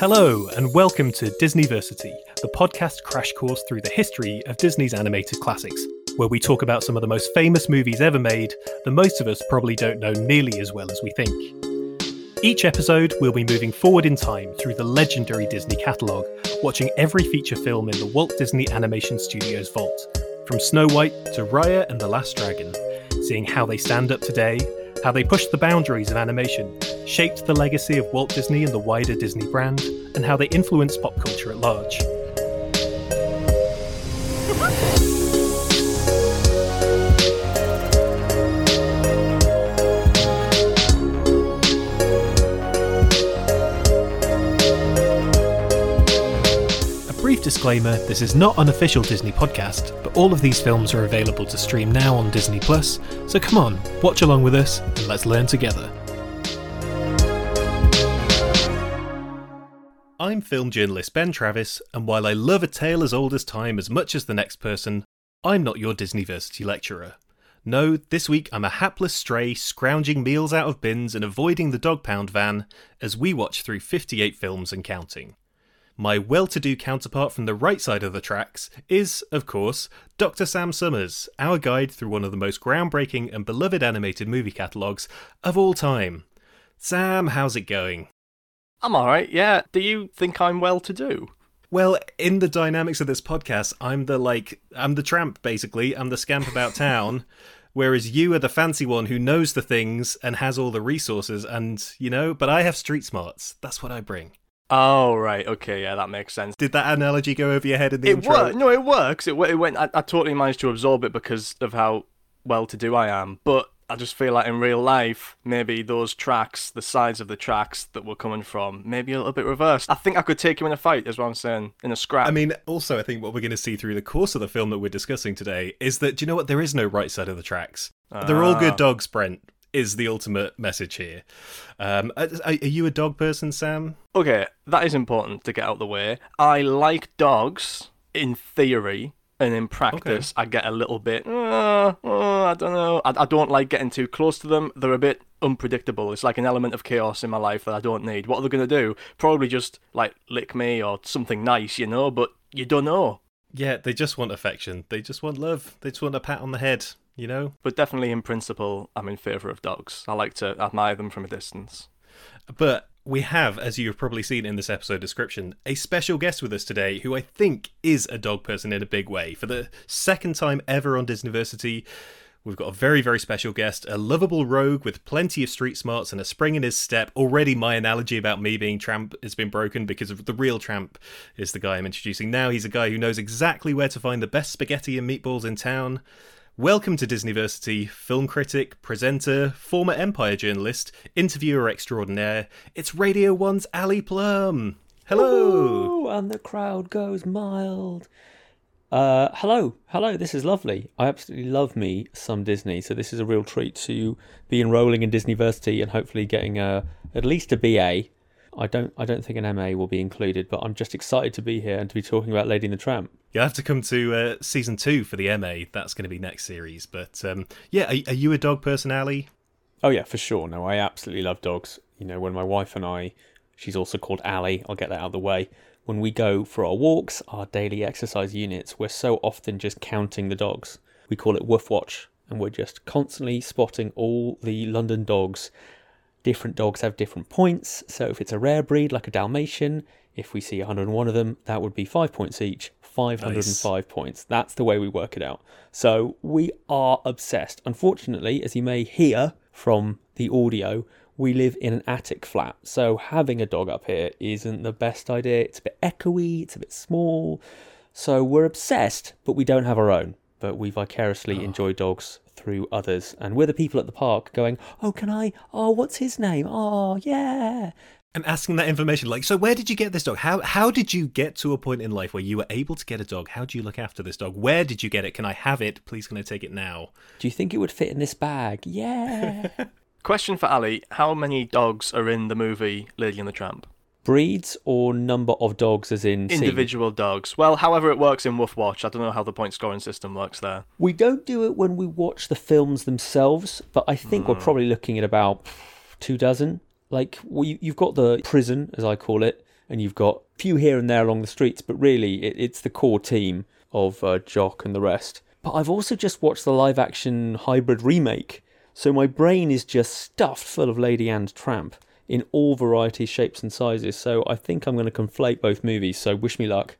Hello, and welcome to Disneyversity, the podcast crash course through the history of Disney's animated classics, where we talk about some of the most famous movies ever made that most of us probably don't know nearly as well as we think. Each episode, we'll be moving forward in time through the legendary Disney catalogue, watching every feature film in the Walt Disney Animation Studios vault, from Snow White to Raya and the Last Dragon, seeing how they stand up today, how they pushed the boundaries of animation, shaped the legacy of Walt Disney and the wider Disney brand, and how they influenced pop culture at large. Disclaimer this is not an official Disney podcast, but all of these films are available to stream now on Disney Plus, so come on, watch along with us and let's learn together. I'm film journalist Ben Travis, and while I love a tale as old as time as much as the next person, I'm not your Disneyversity lecturer. No, this week I'm a hapless stray scrounging meals out of bins and avoiding the dog pound van as we watch through 58 films and counting. My well to do counterpart from the right side of the tracks is, of course, Dr. Sam Summers, our guide through one of the most groundbreaking and beloved animated movie catalogues of all time. Sam, how's it going? I'm alright, yeah. Do you think I'm well to do? Well, in the dynamics of this podcast, I'm the like I'm the tramp basically. I'm the scamp about town, whereas you are the fancy one who knows the things and has all the resources and, you know, but I have street smarts. That's what I bring. Oh, right, okay, yeah, that makes sense. Did that analogy go over your head in the It intro? worked. No, it works. It, it went. I, I totally managed to absorb it because of how well to do I am. But I just feel like in real life, maybe those tracks, the sides of the tracks that we're coming from, maybe a little bit reversed. I think I could take you in a fight, is what I'm saying, in a scrap. I mean, also, I think what we're going to see through the course of the film that we're discussing today is that, do you know what? There is no right side of the tracks. They're all good Ah. dogs, Brent, is the ultimate message here. Um, are, are you a dog person, Sam? Okay, that is important to get out the way. I like dogs in theory, and in practice, I get a little bit. Uh, uh, I don't know. I, I don't like getting too close to them. They're a bit unpredictable. It's like an element of chaos in my life that I don't need. What are they gonna do? Probably just like lick me or something nice, you know. But you don't know. Yeah, they just want affection. They just want love. They just want a pat on the head, you know? But definitely, in principle, I'm in favour of dogs. I like to admire them from a distance. But we have, as you have probably seen in this episode description, a special guest with us today who I think is a dog person in a big way. For the second time ever on Disneyversity, we've got a very, very special guest, a lovable rogue with plenty of street smarts and a spring in his step. Already, my analogy about me being tramp has been broken because of the real tramp is the guy I'm introducing now. He's a guy who knows exactly where to find the best spaghetti and meatballs in town. Welcome to Disneyversity, film critic, presenter, former Empire journalist, interviewer extraordinaire. It's Radio 1's Ali Plumb. Hello. Ooh, and the crowd goes mild. Uh, hello, hello. This is lovely. I absolutely love me some Disney. So this is a real treat to be enrolling in Disneyversity and hopefully getting a at least a BA. I don't, I don't think an MA will be included, but I'm just excited to be here and to be talking about Lady and the Tramp. You'll have to come to uh, season two for the MA. That's going to be next series. But um, yeah, are, are you a dog person, Ali? Oh yeah, for sure. No, I absolutely love dogs. You know, when my wife and I, she's also called Ali. I'll get that out of the way. When we go for our walks, our daily exercise units, we're so often just counting the dogs. We call it Woof Watch, and we're just constantly spotting all the London dogs. Different dogs have different points. So if it's a rare breed like a Dalmatian, if we see 101 of them, that would be five points each. 505 points. That's the way we work it out. So we are obsessed. Unfortunately, as you may hear from the audio, we live in an attic flat. So having a dog up here isn't the best idea. It's a bit echoey, it's a bit small. So we're obsessed, but we don't have our own. But we vicariously ah. enjoy dogs through others. And we're the people at the park going, Oh, can I? Oh, what's his name? Oh, yeah. And asking that information, like, so where did you get this dog? How how did you get to a point in life where you were able to get a dog? How do you look after this dog? Where did you get it? Can I have it? Please, can I take it now? Do you think it would fit in this bag? Yeah. Question for Ali: How many dogs are in the movie Lady and the Tramp? Breeds or number of dogs as in? Individual dogs. Well, however it works in Woof Watch. I don't know how the point scoring system works there. We don't do it when we watch the films themselves, but I think we're probably looking at about two dozen. Like well, you, you've got the prison, as I call it, and you've got a few here and there along the streets, but really it, it's the core team of uh, Jock and the rest. But I've also just watched the live action hybrid remake, so my brain is just stuffed full of Lady and Tramp in all varieties, shapes, and sizes. So I think I'm going to conflate both movies. So wish me luck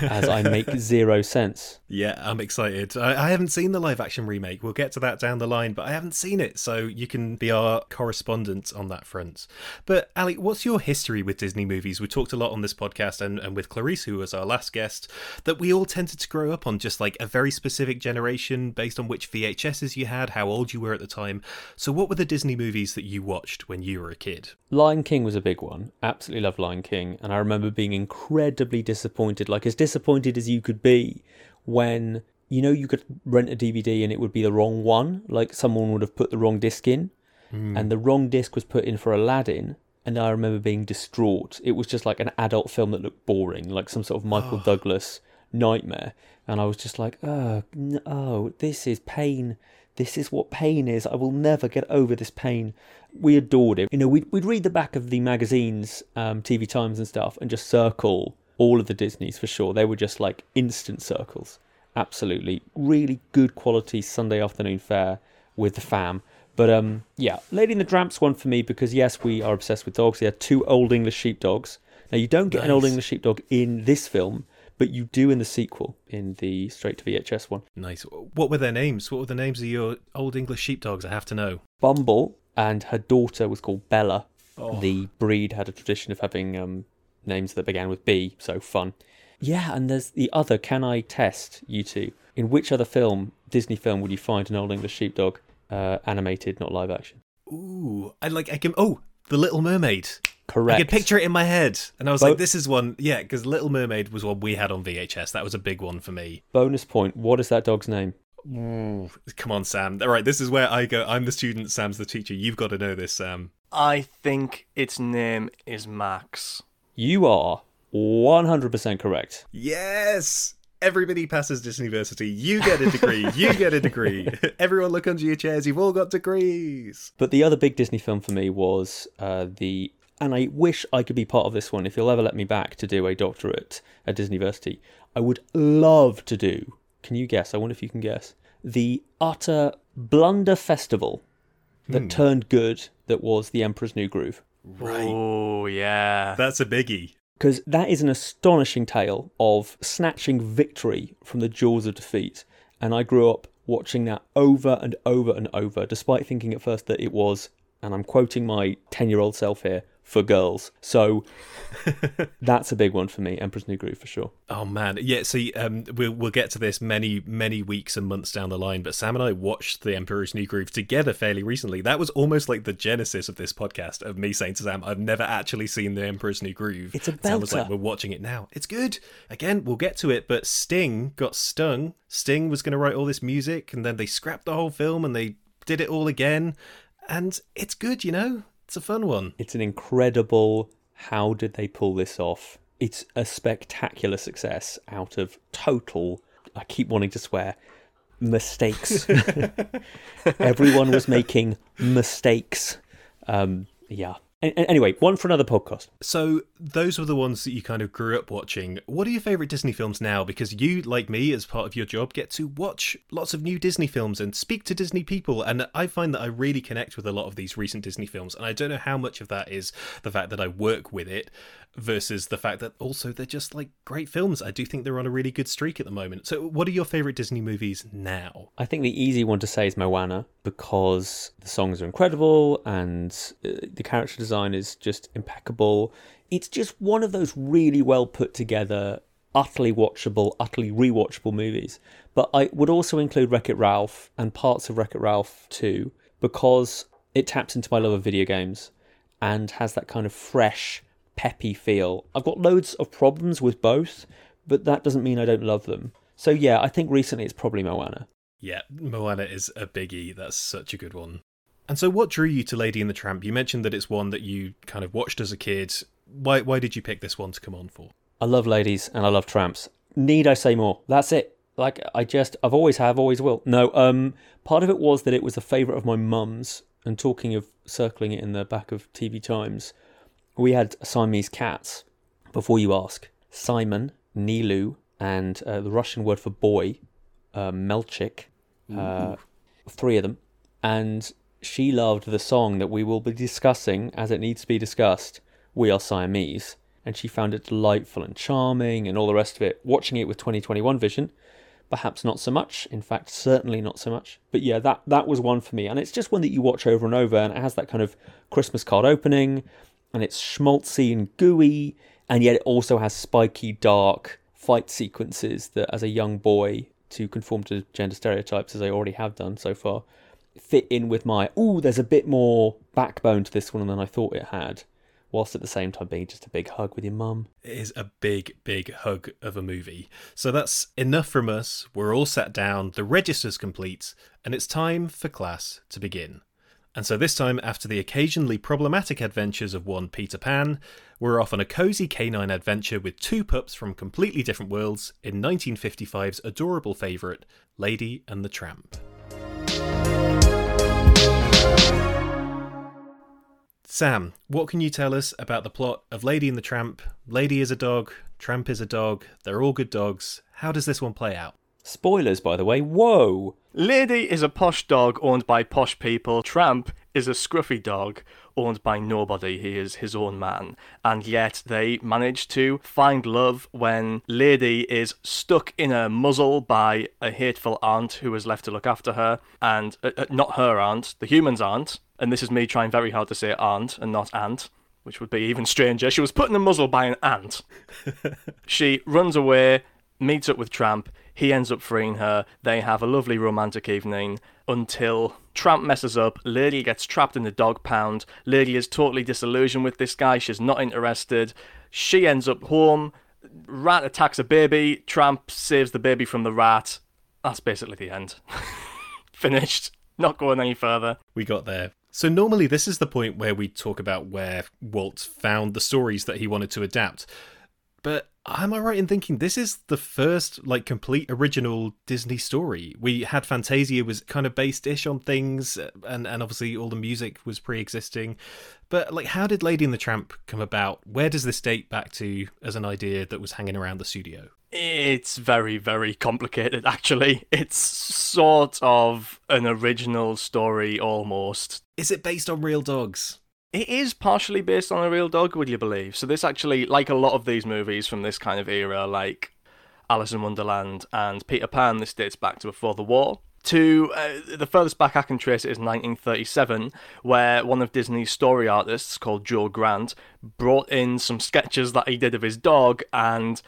as I make zero sense. Yeah, I'm excited. I, I, haven't seen the live action remake. We'll get to that down the line, but I haven't seen it, so you can be our correspondent on that front. But Ali, what's your history with Disney movies? We talked a lot on this podcast and, and with Clarice, who was our last guest, that we all tended to grow up on just like a very specific generation based on which VHSs you had, how old you were at the time. So, what were the Disney movies that you watched when you were a kid? Lion King was a big one. Absolutely loved Lion King, and I remember being incredibly disappointed, like as disappointed as you could be when you know you could rent a DVD and it would be the wrong one, like someone would have put the wrong disc in, mm. and the wrong disc was put in for Aladdin. And I remember being distraught. It was just like an adult film that looked boring, like some sort of Michael oh. Douglas nightmare. And I was just like, oh, no, this is pain. This is what pain is. I will never get over this pain. We adored it. You know, we'd, we'd read the back of the magazines, um, TV Times and stuff, and just circle all of the Disneys for sure. They were just like instant circles. Absolutely. Really good quality Sunday afternoon fare with the fam. But um, yeah, Lady and the Tramps one for me because yes, we are obsessed with dogs. They are two old English sheepdogs. Now you don't get nice. an old English sheepdog in this film, but you do in the sequel, in the straight to VHS one. Nice. What were their names? What were the names of your old English sheepdogs? I have to know. Bumble and her daughter was called Bella. Oh. The breed had a tradition of having um, names that began with B, so fun. Yeah, and there's the other. Can I test you two? In which other film, Disney film, would you find an old English sheepdog, uh, animated, not live action? Ooh, I like. I can. Oh, The Little Mermaid. Correct. I could picture it in my head, and I was Bo- like, "This is one." Yeah, because Little Mermaid was one we had on VHS. That was a big one for me. Bonus point: What is that dog's name? Ooh, come on, Sam. All right, this is where I go. I'm the student. Sam's the teacher. You've got to know this, Sam. I think its name is Max. You are 100% correct. Yes! Everybody passes Disneyversity. You get a degree. you get a degree. Everyone look under your chairs. You've all got degrees. But the other big Disney film for me was uh, the. And I wish I could be part of this one. If you'll ever let me back to do a doctorate at Disneyversity, I would love to do. Can you guess? I wonder if you can guess. The utter blunder festival that hmm. turned good that was The Emperor's New Groove. Right. Oh, yeah. That's a biggie. Because that is an astonishing tale of snatching victory from the jaws of defeat. And I grew up watching that over and over and over, despite thinking at first that it was, and I'm quoting my 10 year old self here, for girls. So that's a big one for me, Emperor's New Groove for sure. Oh man, yeah. See, um, we'll we'll get to this many many weeks and months down the line. But Sam and I watched the Emperor's New Groove together fairly recently. That was almost like the genesis of this podcast of me saying to Sam, "I've never actually seen the Emperor's New Groove." It's a belter. Sam was like, "We're watching it now. It's good." Again, we'll get to it. But Sting got stung. Sting was going to write all this music, and then they scrapped the whole film and they did it all again. And it's good, you know. It's a fun one. It's an incredible. How did they pull this off? It's a spectacular success out of total. I keep wanting to swear mistakes. Everyone was making mistakes. Um, yeah, Anyway, one for another podcast. So, those were the ones that you kind of grew up watching. What are your favourite Disney films now? Because you, like me, as part of your job, get to watch lots of new Disney films and speak to Disney people. And I find that I really connect with a lot of these recent Disney films. And I don't know how much of that is the fact that I work with it versus the fact that also they're just like great films. I do think they're on a really good streak at the moment. So, what are your favourite Disney movies now? I think the easy one to say is Moana because the songs are incredible and uh, the character design is just impeccable. It's just one of those really well put together, utterly watchable, utterly rewatchable movies. But I would also include Wreck It Ralph and parts of Wreck It Ralph too because it taps into my love of video games and has that kind of fresh peppy feel. I've got loads of problems with both, but that doesn't mean I don't love them. So yeah, I think recently it's probably Moana. Yeah, Moana is a biggie. That's such a good one. And so, what drew you to Lady and the Tramp? You mentioned that it's one that you kind of watched as a kid. Why why did you pick this one to come on for? I love ladies and I love tramps. Need I say more? That's it. Like I just I've always have, always will. No, um part of it was that it was a favourite of my mum's and talking of circling it in the back of TV Times, we had Siamese cats, Before you ask, Simon, Nilu, and uh, the Russian word for boy, uh, Melchik, uh, three of them. And she loved the song that we will be discussing as it needs to be discussed. We are Siamese. And she found it delightful and charming and all the rest of it. Watching it with 2021 vision, perhaps not so much. In fact, certainly not so much. But yeah, that, that was one for me. And it's just one that you watch over and over. And it has that kind of Christmas card opening. And it's schmaltzy and gooey. And yet it also has spiky, dark fight sequences that, as a young boy, to conform to gender stereotypes, as I already have done so far, fit in with my, oh, there's a bit more backbone to this one than I thought it had whilst at the same time being just a big hug with your mum. It is a big, big hug of a movie. So that's enough from us. We're all sat down, the register's complete, and it's time for class to begin. And so this time, after the occasionally problematic adventures of one Peter Pan, we're off on a cosy canine adventure with two pups from completely different worlds in 1955's adorable favourite, Lady and the Tramp. Sam, what can you tell us about the plot of Lady and the Tramp? Lady is a dog, Tramp is a dog, they're all good dogs. How does this one play out? Spoilers, by the way. Whoa! Lady is a posh dog owned by posh people. Tramp is a scruffy dog owned by nobody. He is his own man. And yet they manage to find love when Lady is stuck in a muzzle by a hateful aunt who is left to look after her. And uh, uh, not her aunt, the human's aunt. And this is me trying very hard to say aunt and not aunt which would be even stranger. She was put in a muzzle by an ant. she runs away, meets up with Tramp. He ends up freeing her. They have a lovely romantic evening until Tramp messes up. Lady gets trapped in the dog pound. Lady is totally disillusioned with this guy. She's not interested. She ends up home. Rat attacks a baby. Tramp saves the baby from the rat. That's basically the end. Finished. Not going any further. We got there. So normally this is the point where we talk about where Walt found the stories that he wanted to adapt. But am I right in thinking this is the first like complete original Disney story? We had Fantasia was kind of based ish on things, uh, and and obviously all the music was pre-existing. But like, how did Lady and the Tramp come about? Where does this date back to as an idea that was hanging around the studio? It's very, very complicated, actually. It's sort of an original story almost. Is it based on real dogs? It is partially based on a real dog, would you believe? So this actually, like a lot of these movies from this kind of era, like Alice in Wonderland and Peter Pan, this dates back to before the war. To uh, the furthest back I can trace it is 1937, where one of Disney's story artists called Joe Grant brought in some sketches that he did of his dog and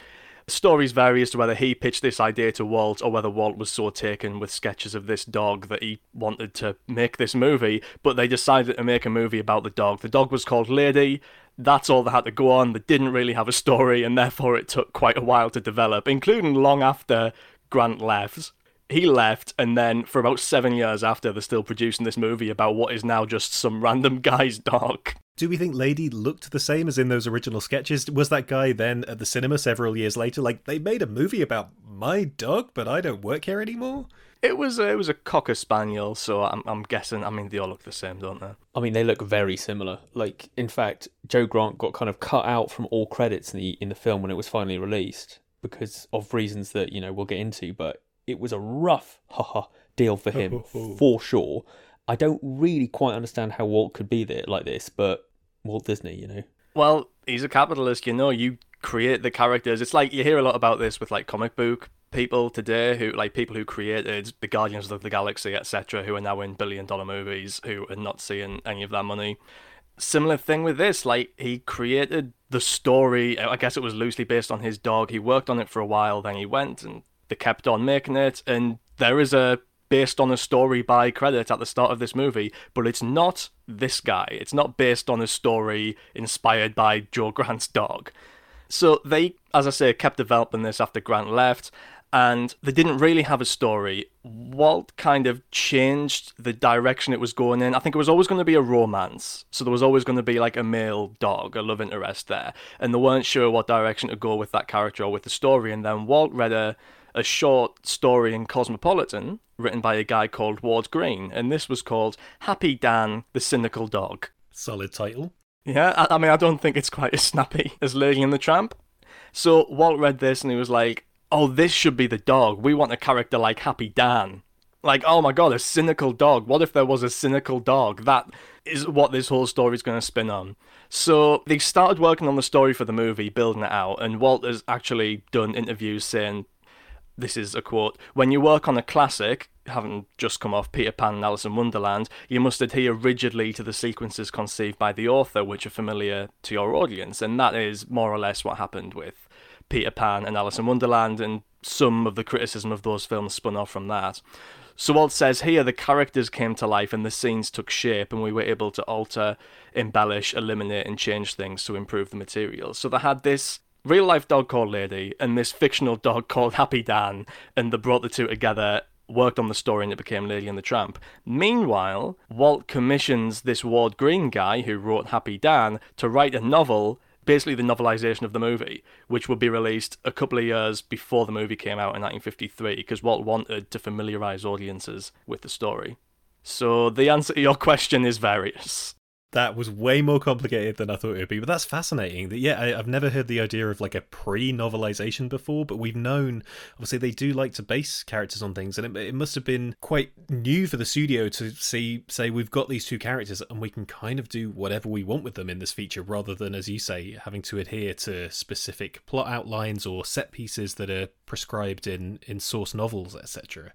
Stories vary as to whether he pitched this idea to Walt or whether Walt was so taken with sketches of this dog that he wanted to make this movie, but they decided to make a movie about the dog. The dog was called Lady. That's all they had to go on. They didn't really have a story, and therefore it took quite a while to develop, including long after Grant left he left, and then for about seven years after, they're still producing this movie about what is now just some random guy's dog. Do we think Lady looked the same as in those original sketches? Was that guy then at the cinema several years later? Like they made a movie about my dog, but I don't work here anymore. It was a, it was a cocker spaniel, so I'm I'm guessing. I mean, they all look the same, don't they? I mean, they look very similar. Like, in fact, Joe Grant got kind of cut out from all credits in the in the film when it was finally released because of reasons that you know we'll get into. But it was a rough haha deal for him for sure. I don't really quite understand how Walt could be there like this, but Walt Disney, you know. Well, he's a capitalist, you know. You create the characters. It's like you hear a lot about this with like comic book people today who like people who created the Guardians of the Galaxy, etc., who are now in billion dollar movies who are not seeing any of that money. Similar thing with this, like he created the story. I guess it was loosely based on his dog. He worked on it for a while, then he went and they kept on making it, and there is a based on a story by credit at the start of this movie, but it's not this guy. It's not based on a story inspired by Joe Grant's dog. So they, as I say, kept developing this after Grant left, and they didn't really have a story. Walt kind of changed the direction it was going in. I think it was always going to be a romance, so there was always going to be like a male dog, a love interest there, and they weren't sure what direction to go with that character or with the story. And then Walt read a a short story in Cosmopolitan written by a guy called Ward Greene, and this was called Happy Dan the Cynical Dog. Solid title. Yeah, I, I mean, I don't think it's quite as snappy as Lady and the Tramp. So Walt read this and he was like, oh, this should be the dog. We want a character like Happy Dan. Like, oh my god, a cynical dog. What if there was a cynical dog? That is what this whole story is going to spin on. So they started working on the story for the movie, building it out, and Walt has actually done interviews saying, this is a quote, when you work on a classic, having just come off Peter Pan and Alice in Wonderland, you must adhere rigidly to the sequences conceived by the author, which are familiar to your audience, and that is more or less what happened with Peter Pan and Alice in Wonderland, and some of the criticism of those films spun off from that. So Walt says here the characters came to life and the scenes took shape, and we were able to alter, embellish, eliminate, and change things to improve the material. So they had this real life dog called Lady and this fictional dog called Happy Dan, and they brought the two together worked on the story and it became Lady and the Tramp. Meanwhile, Walt commissions this Ward Greene guy who wrote Happy Dan to write a novel, basically the novelization of the movie, which would be released a couple of years before the movie came out in 1953 because Walt wanted to familiarize audiences with the story. So the answer to your question is various that was way more complicated than I thought it would be. But that's fascinating. That yeah, I, have never heard the idea of like a pre-novelization before. But we've known, obviously, they do like to base characters on things, and it, it must have been quite new for the studio to see, say, we've got these two characters, and we can kind of do whatever we want with them in this feature, rather than, as you say, having to adhere to specific plot outlines or set pieces that are prescribed in in source novels, etc.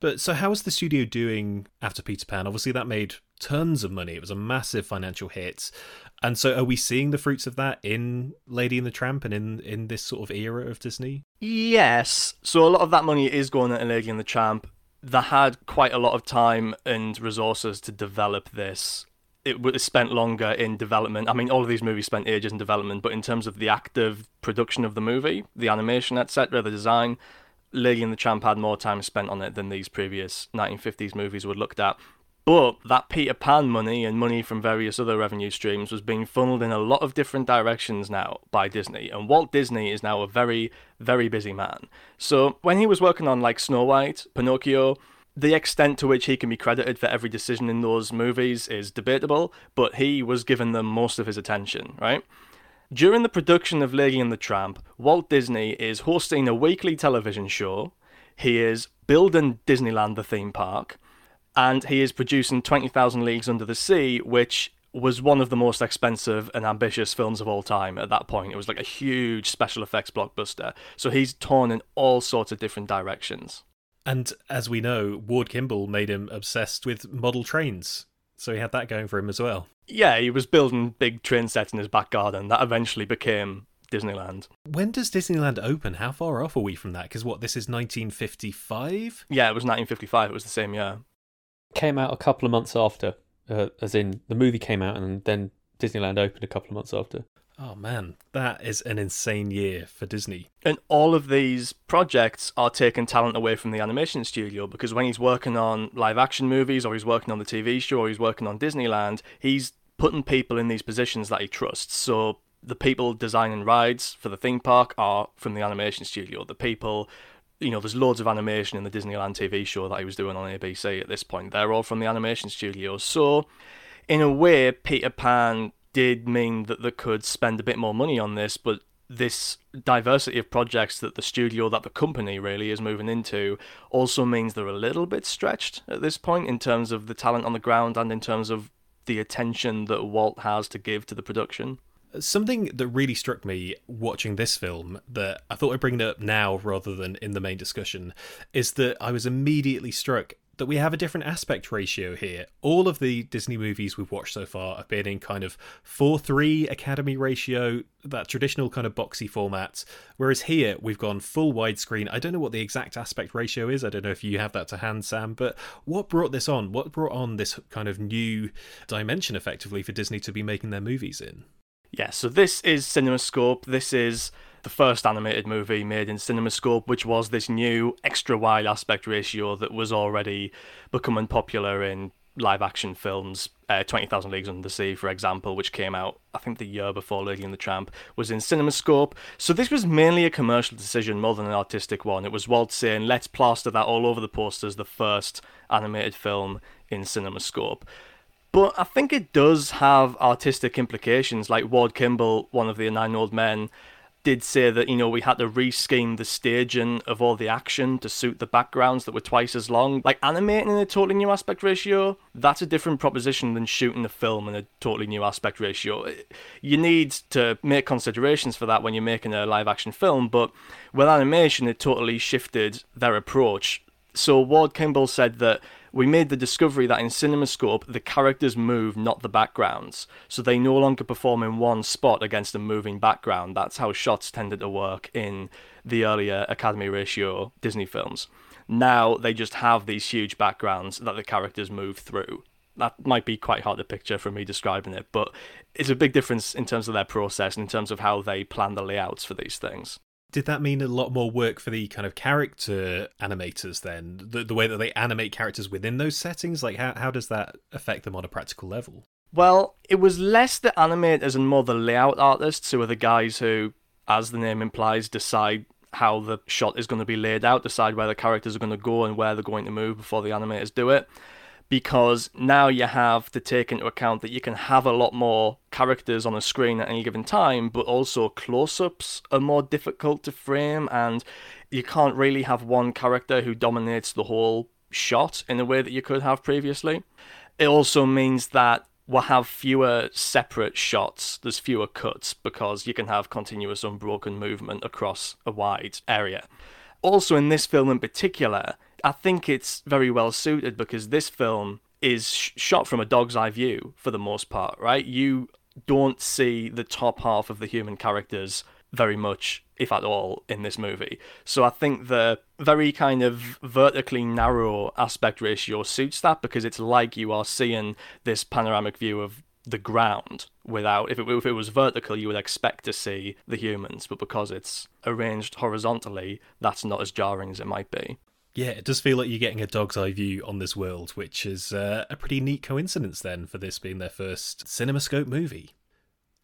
But so, how is the studio doing after Peter Pan? Obviously, that made tons of money. It was a massive financial hit. And so, are we seeing the fruits of that in Lady and the Tramp and in in this sort of era of Disney? Yes. So a lot of that money is going into Lady and the Tramp. They had quite a lot of time and resources to develop this. It was spent longer in development. I mean, all of these movies spent ages in development, but in terms of the active production of the movie, the animation, etc., the design, Lady and the Tramp had more time spent on it than these previous 1950s movies were looked at. But that Peter Pan money and money from various other revenue streams was being funneled in a lot of different directions now by Disney. And Walt Disney is now a very, very busy man. So when he was working on like Snow White, Pinocchio, the extent to which he can be credited for every decision in those movies is debatable, but he was given them most of his attention, right? During the production of Lady and the Tramp, Walt Disney is hosting a weekly television show. He is building Disneyland, the theme park, and he is producing 20,000 Leagues Under the Sea, which was one of the most expensive and ambitious films of all time at that point. It was like a huge special effects blockbuster. So he's torn in all sorts of different directions. And as we know, Ward Kimball made him obsessed with model trains. So he had that going for him as well. Yeah, he was building big train sets in his back garden. That eventually became Disneyland. When does Disneyland open? How far off are we from that? Because what, this is 1955? Yeah, it was 1955. It was the same year. Came out a couple of months after, uh, as in the movie came out and then Disneyland opened a couple of months after. Oh man, that is an insane year for Disney. And all of these projects are taking talent away from the animation studio because when he's working on live action movies or he's working on the TV show or he's working on Disneyland, he's putting people in these positions that he trusts. So the people designing rides for the theme park are from the animation studio. The people you know, there's loads of animation in the Disneyland TV show that he was doing on ABC at this point. They're all from the animation studios. So, in a way, Peter Pan did mean that they could spend a bit more money on this, but this diversity of projects that the studio, that the company really is moving into, also means they're a little bit stretched at this point in terms of the talent on the ground and in terms of the attention that Walt has to give to the production. Something that really struck me watching this film that I thought I'd bring it up now rather than in the main discussion is that I was immediately struck that we have a different aspect ratio here. All of the Disney movies we've watched so far have been in kind of 4 3 Academy ratio, that traditional kind of boxy format. Whereas here we've gone full widescreen. I don't know what the exact aspect ratio is. I don't know if you have that to hand, Sam, but what brought this on? What brought on this kind of new dimension effectively for Disney to be making their movies in? Yeah, so this is CinemaScope. This is the first animated movie made in CinemaScope, which was this new extra wide aspect ratio that was already becoming popular in live action films. Uh, 20,000 Leagues Under the Sea, for example, which came out, I think, the year before Lady and the Tramp, was in CinemaScope. So this was mainly a commercial decision more than an artistic one. It was Walt saying, let's plaster that all over the posters, the first animated film in CinemaScope. But I think it does have artistic implications. Like Ward Kimball, one of the nine old men, did say that you know we had to rescheme the staging of all the action to suit the backgrounds that were twice as long. Like animating in a totally new aspect ratio, that's a different proposition than shooting the film in a totally new aspect ratio. You need to make considerations for that when you're making a live action film, but with animation, it totally shifted their approach. So Ward Kimball said that we made the discovery that in CinemaScope, the characters move, not the backgrounds. So they no longer perform in one spot against a moving background. That's how shots tended to work in the earlier Academy ratio Disney films. Now they just have these huge backgrounds that the characters move through. That might be quite hard to picture from me describing it, but it's a big difference in terms of their process and in terms of how they plan the layouts for these things did that mean a lot more work for the kind of character animators then? The, the way that they animate characters within those settings? Like how, how does that affect them on a practical level? Well it was less the animators and more the layout artists who are the guys who as the name implies decide how the shot is going to be laid out decide where the characters are going to go and where they're going to move before the animators do it because now you have to take into account that you can have a lot more characters on a screen at any given time, but also close ups are more difficult to frame, and you can't really have one character who dominates the whole shot in a way that you could have previously. It also means that we'll have fewer separate shots, there's fewer cuts, because you can have continuous unbroken movement across a wide area. Also, in this film in particular, I think it's very well suited because this film is sh- shot from a dog's eye view for the most part, right? You don't see the top half of the human characters very much, if at all, in this movie. So I think the very kind of vertically narrow aspect ratio suits that because it's like you are seeing this panoramic view of the ground without if it, if it was vertical you would expect to see the humans but because it's arranged horizontally that's not as jarring as it might be yeah, it does feel like you're getting a dog's eye view on this world, which is uh, a pretty neat coincidence then for this being their first CinemaScope movie.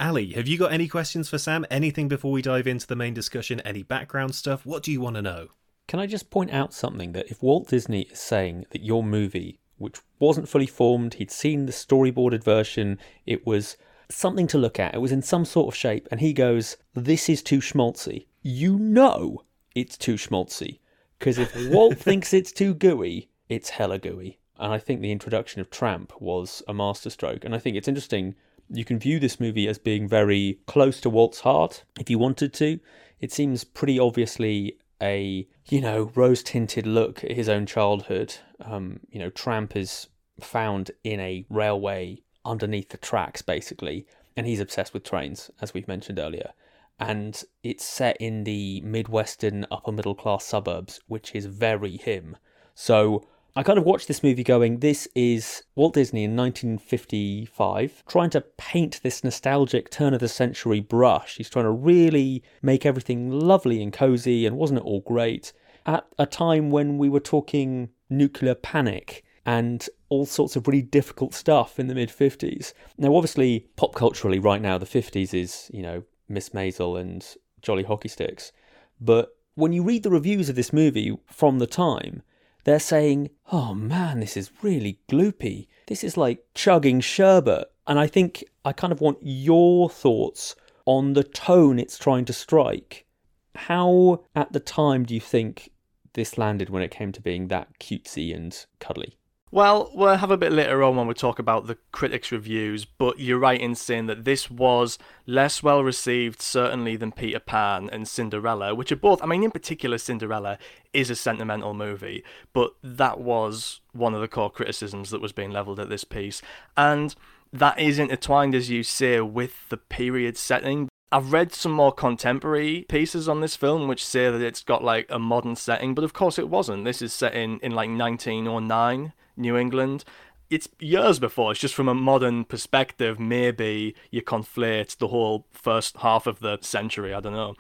Ali, have you got any questions for Sam? Anything before we dive into the main discussion? Any background stuff? What do you want to know? Can I just point out something that if Walt Disney is saying that your movie, which wasn't fully formed, he'd seen the storyboarded version, it was something to look at, it was in some sort of shape, and he goes, This is too schmaltzy. You know it's too schmaltzy because if Walt thinks it's too gooey, it's hella gooey. And I think the introduction of Tramp was a masterstroke. And I think it's interesting. You can view this movie as being very close to Walt's heart if you wanted to. It seems pretty obviously a, you know, rose tinted look at his own childhood. Um, you know, Tramp is found in a railway underneath the tracks, basically. And he's obsessed with trains, as we've mentioned earlier and it's set in the Midwestern upper middle class suburbs, which is very him. So I kind of watched this movie going, this is Walt Disney in 1955 trying to paint this nostalgic turn of the century brush. He's trying to really make everything lovely and cozy, and wasn't it all great? At a time when we were talking nuclear panic and all sorts of really difficult stuff in the mid 50s. Now, obviously, pop culturally, right now, the 50s is, you know, Miss Maisel and Jolly Hockey Sticks. But when you read the reviews of this movie from the time, they're saying, oh man, this is really gloopy. This is like chugging sherbet. And I think I kind of want your thoughts on the tone it's trying to strike. How, at the time, do you think this landed when it came to being that cutesy and cuddly? Well, we'll have a bit later on when we talk about the critics' reviews, but you're right in saying that this was less well received, certainly, than Peter Pan and Cinderella, which are both, I mean, in particular, Cinderella is a sentimental movie, but that was one of the core criticisms that was being levelled at this piece. And that is intertwined, as you say, with the period setting. I've read some more contemporary pieces on this film which say that it's got like a modern setting, but of course it wasn't. This is set in, in like 1909 New England. It's years before. It's just from a modern perspective. Maybe you conflate the whole first half of the century. I don't know.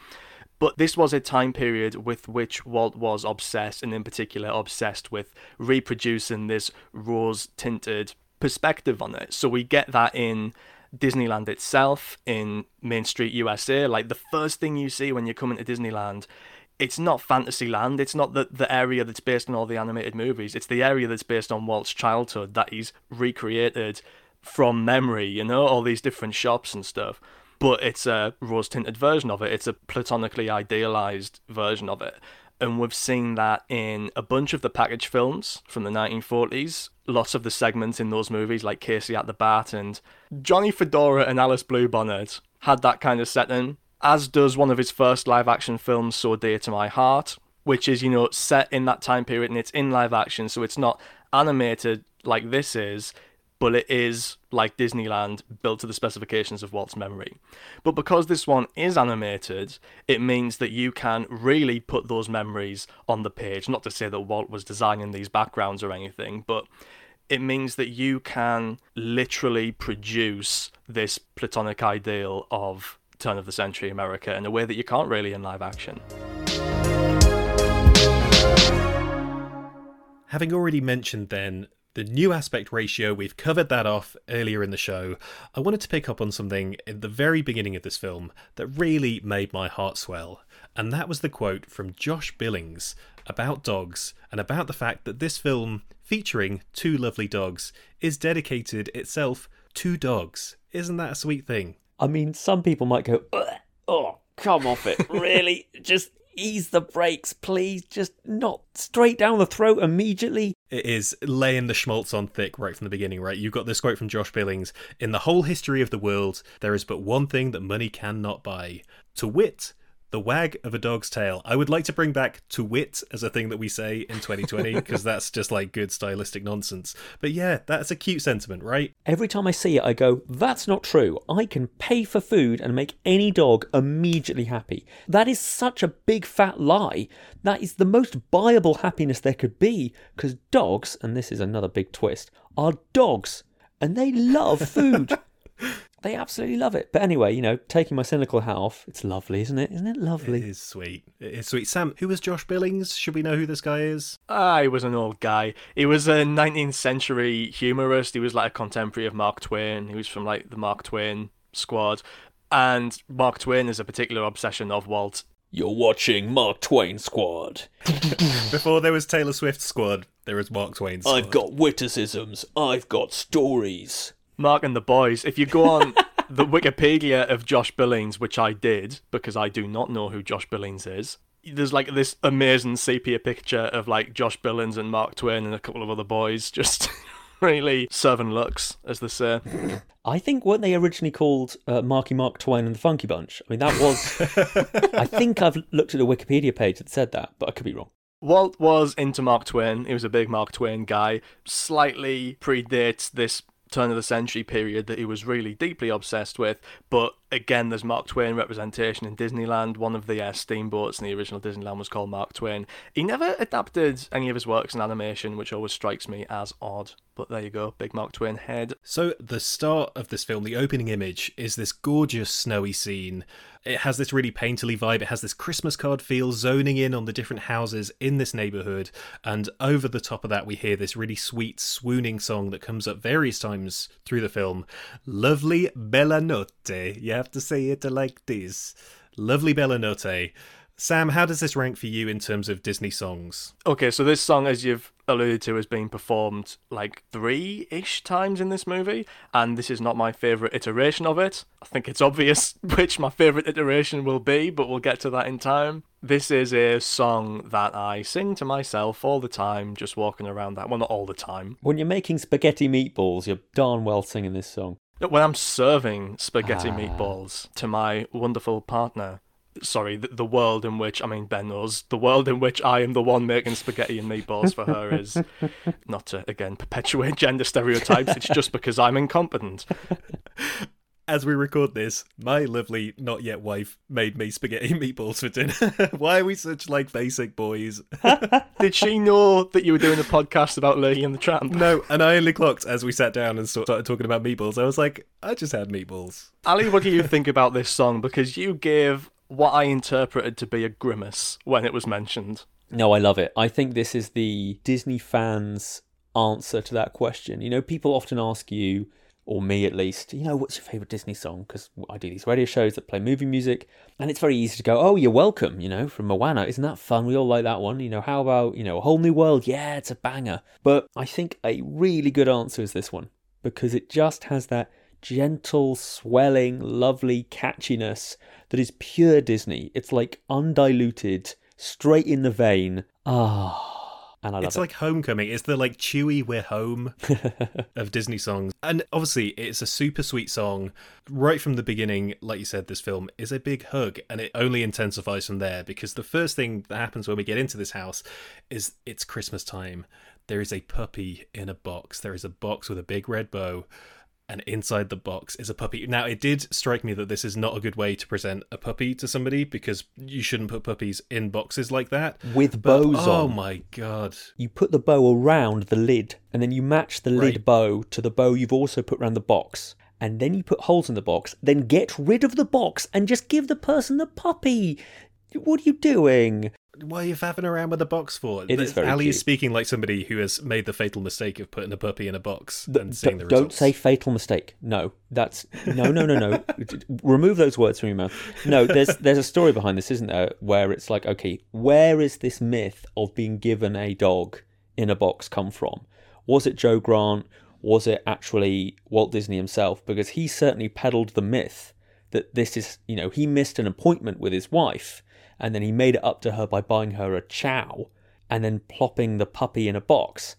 But this was a time period with which Walt was obsessed, and in particular, obsessed with reproducing this rose tinted perspective on it. So we get that in Disneyland itself, in Main Street USA. Like the first thing you see when you come into Disneyland it's not Fantasyland. It's not the, the area that's based on all the animated movies. It's the area that's based on Walt's childhood that he's recreated from memory, you know, all these different shops and stuff. But it's a rose tinted version of it. It's a platonically idealized version of it. And we've seen that in a bunch of the package films from the 1940s. Lots of the segments in those movies, like Casey at the Bat and Johnny Fedora and Alice Bluebonnet, had that kind of setting. As does one of his first live action films, So Dear to My Heart, which is, you know, set in that time period and it's in live action, so it's not animated like this is but it is like Disneyland built to the specifications of Walt's memory. But because this one is animated, it means that you can really put those memories on the page. Not to say that Walt was designing these backgrounds or anything, but it means that you can literally produce this platonic ideal of turn of the century America in a way that you can't really in live action. Having already mentioned then the new aspect ratio, we've covered that off earlier in the show. I wanted to pick up on something in the very beginning of this film that really made my heart swell, and that was the quote from Josh Billings about dogs and about the fact that this film, featuring two lovely dogs, is dedicated itself to dogs. Isn't that a sweet thing? I mean, some people might go, oh, come off it. Really? Just ease the brakes, please. Just not straight down the throat immediately. It is laying the schmaltz on thick right from the beginning, right? You've got this quote from Josh Billings In the whole history of the world, there is but one thing that money cannot buy. To wit, the wag of a dog's tail. I would like to bring back to wit as a thing that we say in 2020 because that's just like good stylistic nonsense. But yeah, that's a cute sentiment, right? Every time I see it, I go, that's not true. I can pay for food and make any dog immediately happy. That is such a big fat lie. That is the most buyable happiness there could be because dogs, and this is another big twist, are dogs and they love food. They absolutely love it. But anyway, you know, taking my cynical hat off, it's lovely, isn't it? Isn't it lovely? It is sweet. It is sweet. Sam, who was Josh Billings? Should we know who this guy is? Ah, he was an old guy. He was a 19th century humorist. He was like a contemporary of Mark Twain. He was from like the Mark Twain squad. And Mark Twain is a particular obsession of Walt. You're watching Mark Twain Squad. Before there was Taylor Swift Squad, there was Mark Twain Squad. I've got witticisms. I've got stories. Mark and the boys. If you go on the Wikipedia of Josh Billings, which I did because I do not know who Josh Billings is, there's like this amazing sepia picture of like Josh Billings and Mark Twain and a couple of other boys just really serving looks, as they say. I think weren't they originally called uh, Marky Mark Twain and the Funky Bunch? I mean, that was. I think I've looked at a Wikipedia page that said that, but I could be wrong. Walt was into Mark Twain. He was a big Mark Twain guy. Slightly predates this turn of the century period that he was really deeply obsessed with. But again, there's Mark Twain representation in Disneyland. One of the uh, steamboats in the original Disneyland was called Mark Twain. He never adapted any of his works in animation, which always strikes me as odd. But there you go, big Mark Twain head. So, the start of this film, the opening image, is this gorgeous snowy scene. It has this really painterly vibe. It has this Christmas card feel, zoning in on the different houses in this neighborhood. And over the top of that, we hear this really sweet, swooning song that comes up various times through the film. Lovely Bella Notte. You have to say it like this. Lovely Bella Notte. Sam, how does this rank for you in terms of Disney songs? Okay, so this song, as you've alluded to, has been performed like three ish times in this movie, and this is not my favourite iteration of it. I think it's obvious which my favourite iteration will be, but we'll get to that in time. This is a song that I sing to myself all the time, just walking around that. Well, not all the time. When you're making spaghetti meatballs, you're darn well singing this song. When I'm serving spaghetti Ah. meatballs to my wonderful partner, sorry, the, the world in which, I mean, Ben knows, the world in which I am the one making spaghetti and meatballs for her is not to, again, perpetuate gender stereotypes, it's just because I'm incompetent. As we record this, my lovely not yet wife made me spaghetti and meatballs for dinner. Why are we such like basic boys? Did she know that you were doing a podcast about Lady and the Tramp? no, and I only clocked as we sat down and started talking about meatballs. I was like, I just had meatballs. Ali, what do you think about this song? Because you gave what I interpreted to be a grimace when it was mentioned. No, I love it. I think this is the Disney fans' answer to that question. You know, people often ask you, or me at least, you know, what's your favourite Disney song? Because I do these radio shows that play movie music, and it's very easy to go, oh, you're welcome, you know, from Moana. Isn't that fun? We all like that one. You know, how about, you know, A Whole New World? Yeah, it's a banger. But I think a really good answer is this one. because it just has that gentle, swelling, lovely catchiness that is pure Disney. It's like undiluted, straight in the vein. Ah. And I love it's it. like Homecoming. It's the like chewy "We're Home" of Disney songs, and obviously it's a super sweet song. Right from the beginning, like you said, this film is a big hug, and it only intensifies from there because the first thing that happens when we get into this house is it's Christmas time. There is a puppy in a box. There is a box with a big red bow and inside the box is a puppy. Now, it did strike me that this is not a good way to present a puppy to somebody because you shouldn't put puppies in boxes like that. With But, bows oh on. Oh my god. You put the bow around the lid, and then you match the lid bow to the bow you've also put around the box. And then you put holes in the box, then get rid of the box and just give the person the puppy. What are you doing? Why are you faffing around with a box for? It is very Ali cute. is speaking like somebody who has made the fatal mistake of putting a puppy in a box Th- and seeing the don't say fatal mistake. No, that's no, no, no, no. Remove those words from your mouth. No, there's there's a story behind this, isn't there? Where it's like, okay, where is this myth of being given a dog in a box come from? Was it Joe Grant? Was it actually Walt Disney himself? Because he certainly peddled the myth that this is, you know, he missed an appointment with his wife, and then he made it up to her by buying her a chow, and then plopping the puppy in a box.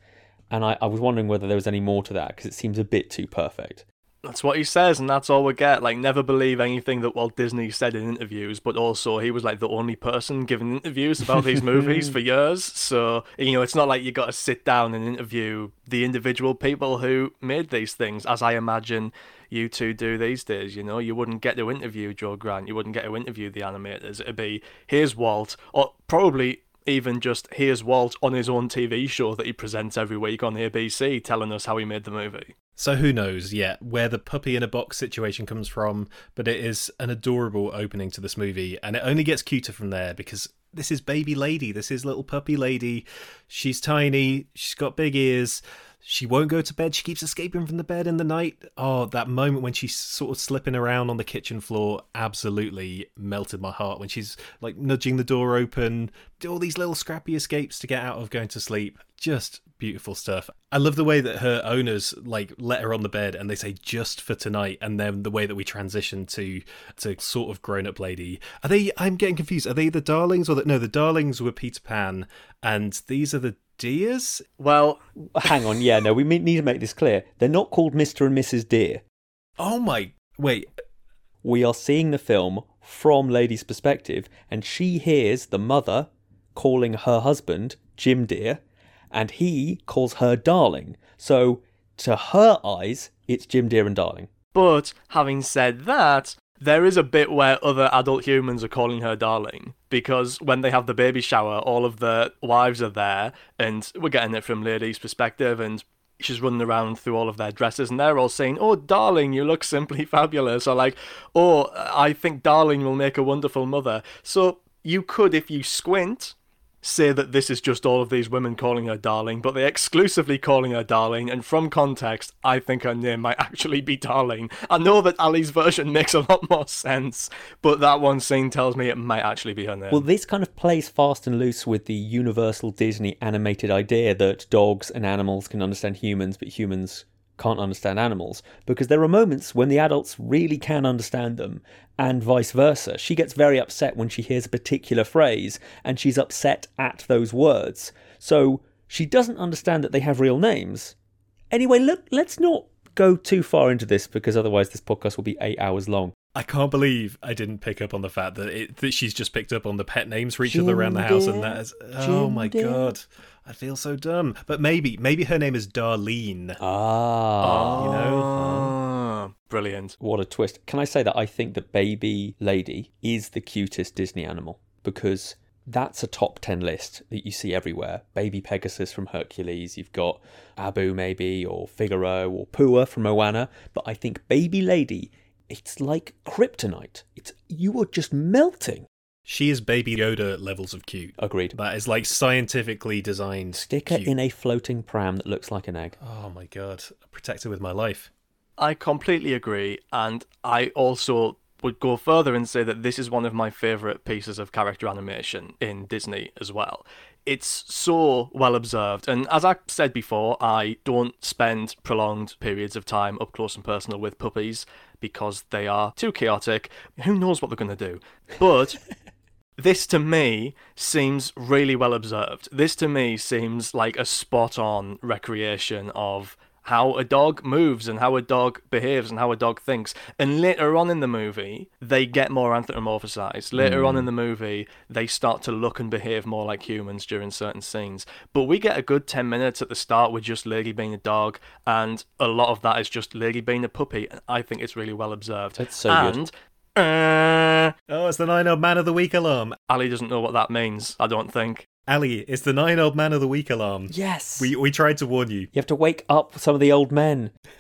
And I, I was wondering whether there was any more to that because it seems a bit too perfect. That's what he says, and that's all we get. Like, never believe anything that Walt Disney said in interviews, but also he was like the only person giving interviews about these movies for years. So, you know, it's not like you got to sit down and interview the individual people who made these things, as I imagine you two do these days. You know, you wouldn't get to interview Joe Grant, you wouldn't get to interview the animators. It'd be, here's Walt, or probably even just here's Walt on his own TV show that he presents every week on ABC telling us how he made the movie. So who knows yet where the puppy in a box situation comes from, but it is an adorable opening to this movie, and it only gets cuter from there because this is baby lady, this is little puppy lady. She's tiny, she's got big ears. She won't go to bed. She keeps escaping from the bed in the night. Oh, that moment when she's sort of slipping around on the kitchen floor absolutely melted my heart. When she's like nudging the door open, all these little scrappy escapes to get out of going to sleep. Just beautiful stuff. I love the way that her owners like let her on the bed and they say just for tonight, and then the way that we transition to to sort of grown up lady. Are they? I'm getting confused. Are they the darlings or the, no? The darlings were Peter Pan, and these are the deers. Well, Hang on, yeah, no, we need to make this clear. They're not called Mr. and Mrs. Deer. Oh my! Wait, We are seeing the film from Lady's perspective, and she hears the mother calling her husband Jim Deer, and he calls her darling. So, to her eyes, it's Jim Deer and darling. But having said that, there is a bit where other adult humans are calling her darling because when they have the baby shower, all of the wives are there, and we're getting it from Lady's perspective, and she's running around through all of their dresses, and they're all saying, "Oh, darling, you look simply fabulous," or like, "Oh, I think darling will make a wonderful mother." So you could, if you squint, say that this is just all of these women calling her darling, but they're exclusively calling her darling, and from context, I think her name might actually be darling. I know that Ali's version makes a lot more sense, but that one scene tells me it might actually be her name. Well, this kind of plays fast and loose with the universal Disney animated idea that dogs and animals can understand humans, but humans can't understand animals. Because there are moments when the adults really can understand them, and vice versa. She gets very upset when she hears a particular phrase, and she's upset at those words. So she doesn't understand that they have real names. Anyway, look, let's not go too far into this because otherwise this podcast will be eight hours long. I can't believe I didn't pick up on the fact that it, that she's just picked up on the pet names for each other around the house, and that is oh my dear. god, I feel so dumb. But maybe maybe her name is Darlene. Ah. you know? Ah, brilliant. What a twist. Can I say that I think the Baby Lady is the cutest Disney animal because that's a top 10 list that you see everywhere. Baby Pegasus from Hercules, you've got Abu maybe, or Figaro, or Pua from Moana, but I think Baby Lady, it's like kryptonite. It's you are just melting. She is Baby Yoda levels of cute. Agreed. That is like scientifically designed. Stick her cute. in a floating pram that looks like an egg. Oh my god, protect her with my life. I completely agree, and I also would go further and say that this is one of my favourite pieces of character animation in Disney as well. it's so well observed. And as I said before, I don't spend prolonged periods of time up close and personal with puppies because they are too chaotic. Who knows what they're going to do? But this to me seems really well observed. This to me seems like a spot on recreation of how a dog moves and how a dog behaves and how a dog thinks. And later on in the movie, they get more anthropomorphized. Later mm. on in the movie, they start to look and behave more like humans during certain scenes. But we get a good 10 minutes at the start with just Lady being a dog, and a lot of that is just Lady being a puppy. And I think it's really well observed. That's so and good. Uh, oh, it's the nine old man of the week alarm. Ali doesn't know what that means, I don't think. Ali, it's the nine old man of the week alarm. Yes. We we tried to warn you. You have to wake up some of the old men.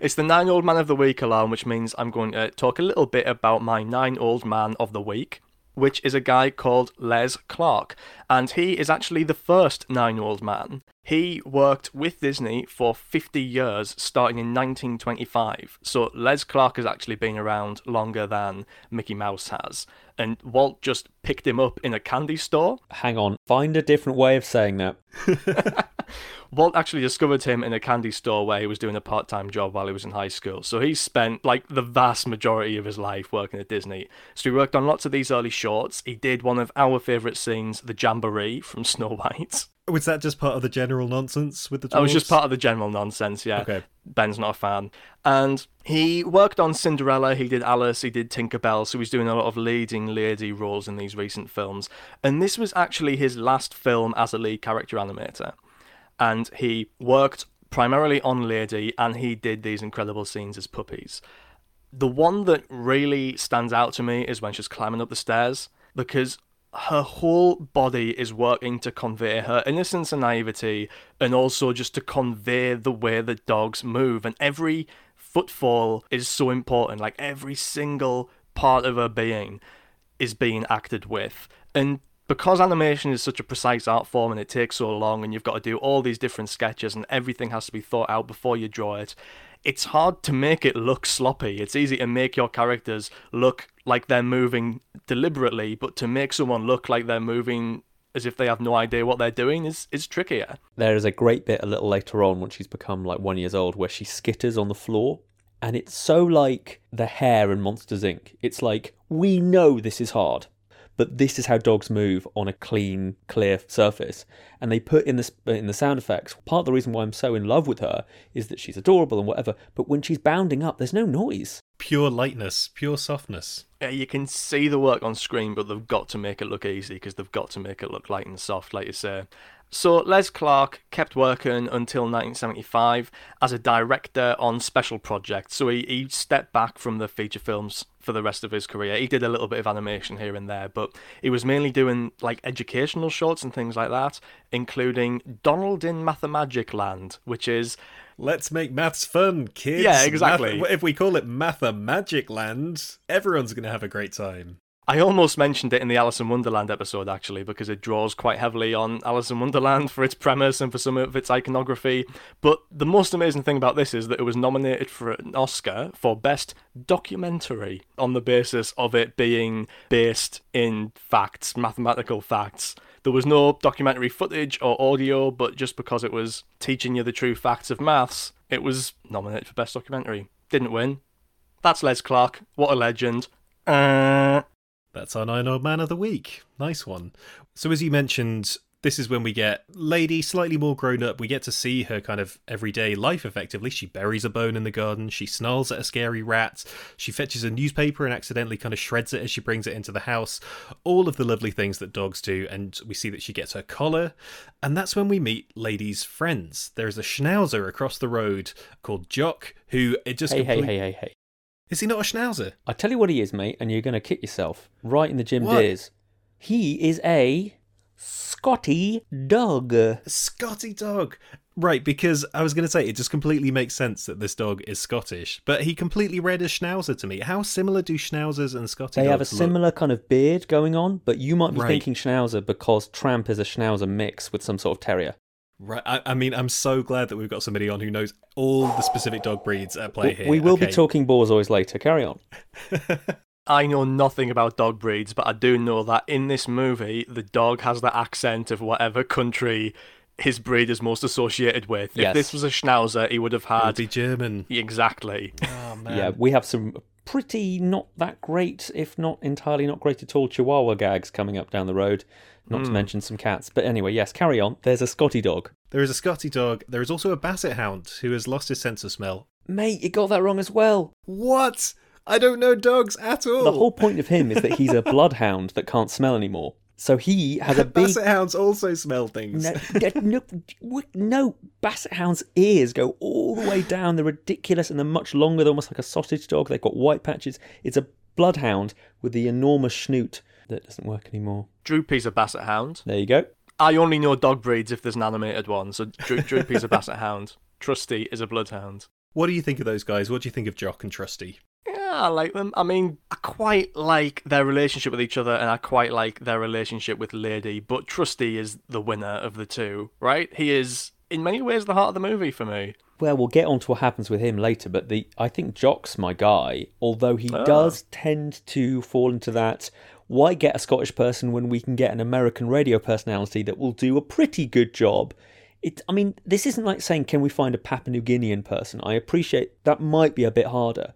it's the nine old man of the week alarm, which means I'm going to talk a little bit about my nine old man of the week which is a guy called Les Clark. And he is actually the first nine year old man. He worked with Disney for 50 years, starting in 1925. So Les Clark has actually been around longer than Mickey Mouse has. And Walt just picked him up in a candy store. Hang on, find a different way of saying that. Walt actually discovered him in a candy store where he was doing a part time job while he was in high school. So he spent like the vast majority of his life working at Disney. So he worked on lots of these early shorts. He did one of our favourite scenes, the Jamboree from Snow White. Was that just part of the general nonsense with the That was just part of the general nonsense, yeah. Okay. Ben's not a fan. And he worked on Cinderella, he did Alice, he did Tinkerbell, so he's doing a lot of leading lady roles in these recent films. And this was actually his last film as a lead character animator and he worked primarily on Lady and he did these incredible scenes as puppies. The one that really stands out to me is when she's climbing up the stairs because her whole body is working to convey her innocence and naivety and also just to convey the way that dogs move and every footfall is so important like every single part of her being is being acted with. And because animation is such a precise art form and it takes so long and you've got to do all these different sketches and everything has to be thought out before you draw it it's hard to make it look sloppy. It's easy to make your characters look like they're moving deliberately but to make someone look like they're moving as if they have no idea what they're doing is is trickier. There is a great bit a little later on when she's become like one years old where she skitters on the floor and it's so like the hair in monsters inc. It's like we know this is hard but this is how dogs move on a clean, clear surface. And they put in the in the sound effects. Part of the reason why I'm so in love with her is that she's adorable and whatever. But when she's bounding up, there's no noise. Pure lightness, pure softness. Yeah, you can see the work on screen, but they've got to make it look easy because they've got to make it look light and soft, like you say. So Les Clark kept working until 1975 as a director on special projects. So he, he stepped back from the feature films for the rest of his career. He did a little bit of animation here and there, but he was mainly doing like educational shorts and things like that, including Donald in Mathemagic Land, which is Let's make maths fun, kids. Yeah, exactly. Math- if we call it Mathemagic Land, everyone's going to have a great time. I almost mentioned it in the Alice in Wonderland episode, actually, because it draws quite heavily on Alice in Wonderland for its premise and for some of its iconography. But the most amazing thing about this is that it was nominated for an Oscar for Best Documentary on the basis of it being based in facts, mathematical facts. There was no documentary footage or audio, but just because it was teaching you the true facts of maths, it was nominated for Best Documentary. Didn't win. That's Les Clark. What a legend. Uh, that's our nine old man of the week. Nice one. So, as you mentioned, this is when we get Lady slightly more grown up. We get to see her kind of everyday life effectively. She buries a bone in the garden. She snarls at a scary rat. She fetches a newspaper and accidentally kind of shreds it as she brings it into the house. All of the lovely things that dogs do. And we see that she gets her collar. And that's when we meet Lady's friends. There is a schnauzer across the road called Jock, who it just. Hey, hey, hey, hey, hey. Is he not a schnauzer? I tell you what he is, mate, and you're going to kick yourself right in the Jim Deers. He is a Scotty dog. Scotty dog. Right, because I was going to say it just completely makes sense that this dog is Scottish, but he completely read a schnauzer to me. How similar do schnauzers and Scotty They have a look? similar kind of beard going on, but you might be right. thinking schnauzer because Tramp is a schnauzer mix with some sort of terrier. Right. I, I, mean, I'm so glad that we've got somebody on who knows all the specific dog breeds at play here. We will okay. be talking Borzoi later. Carry on. I know nothing about dog breeds, but I do know that in this movie, the dog has the accent of whatever country his breed is most associated with. Yes. If this was a Schnauzer, he would have had. It'd had be German. exactly. Oh man. Yeah, we have some pretty not that great, if not entirely not great at all, Chihuahua gags coming up down the road. Not to hmm. mention some cats. But anyway, yes, carry on. There's a Scotty dog. There is a Scotty dog. There is also a Basset Hound who has lost his sense of smell. Mate, you got that wrong as well. What? I don't know dogs at all. The whole point of him is that he's a bloodhound that can't smell anymore. So he has a big. Basset Hounds also smell things. No, no, no, no, basset hounds' ears go all the way down. They're ridiculous and they're much longer. They're almost like a sausage dog. They've got white patches. It's a bloodhound with the enormous snoot that doesn't work anymore. Droopy's a basset hound. There you go. I only know dog breeds if there's an animated one. So Dro- Droopy's a basset hound. Trusty is a bloodhound. What do you think of those guys? What do you think of Jock and Trusty? Yeah, I like them. I mean, I quite like their relationship with each other, and I quite like their relationship with Lady. But Trusty is the winner of the two, right? He is, in many ways, the heart of the movie for me. Well, we'll get on to what happens with him later, but the I think Jock's my guy, although he Ah. does tend to fall into that why get a Scottish person when we can get an American radio personality that will do a pretty good job? It I mean, this isn't like saying can we find a Papua New Guinean person? I appreciate that might be a bit harder.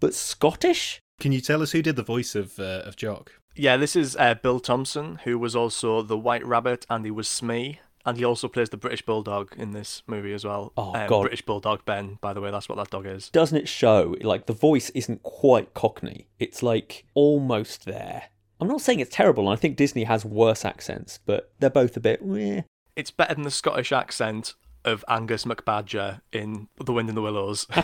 But Scottish? Can you tell us who did the voice of uh, of Jock? Yeah, this is uh, Bill Thompson, who was also the White Rabbit, and he was Smee. And he also plays the British Bulldog in this movie as well. Oh, Um, God. British Bulldog Ben, by the way, that's what that dog is. Doesn't it show like the voice isn't quite cockney? It's like almost there. I'm not saying it's terrible, I think Disney has worse accents, but they're both a bit eh. It's better than the Scottish accent of Angus McBadger in The Wind in the Willows.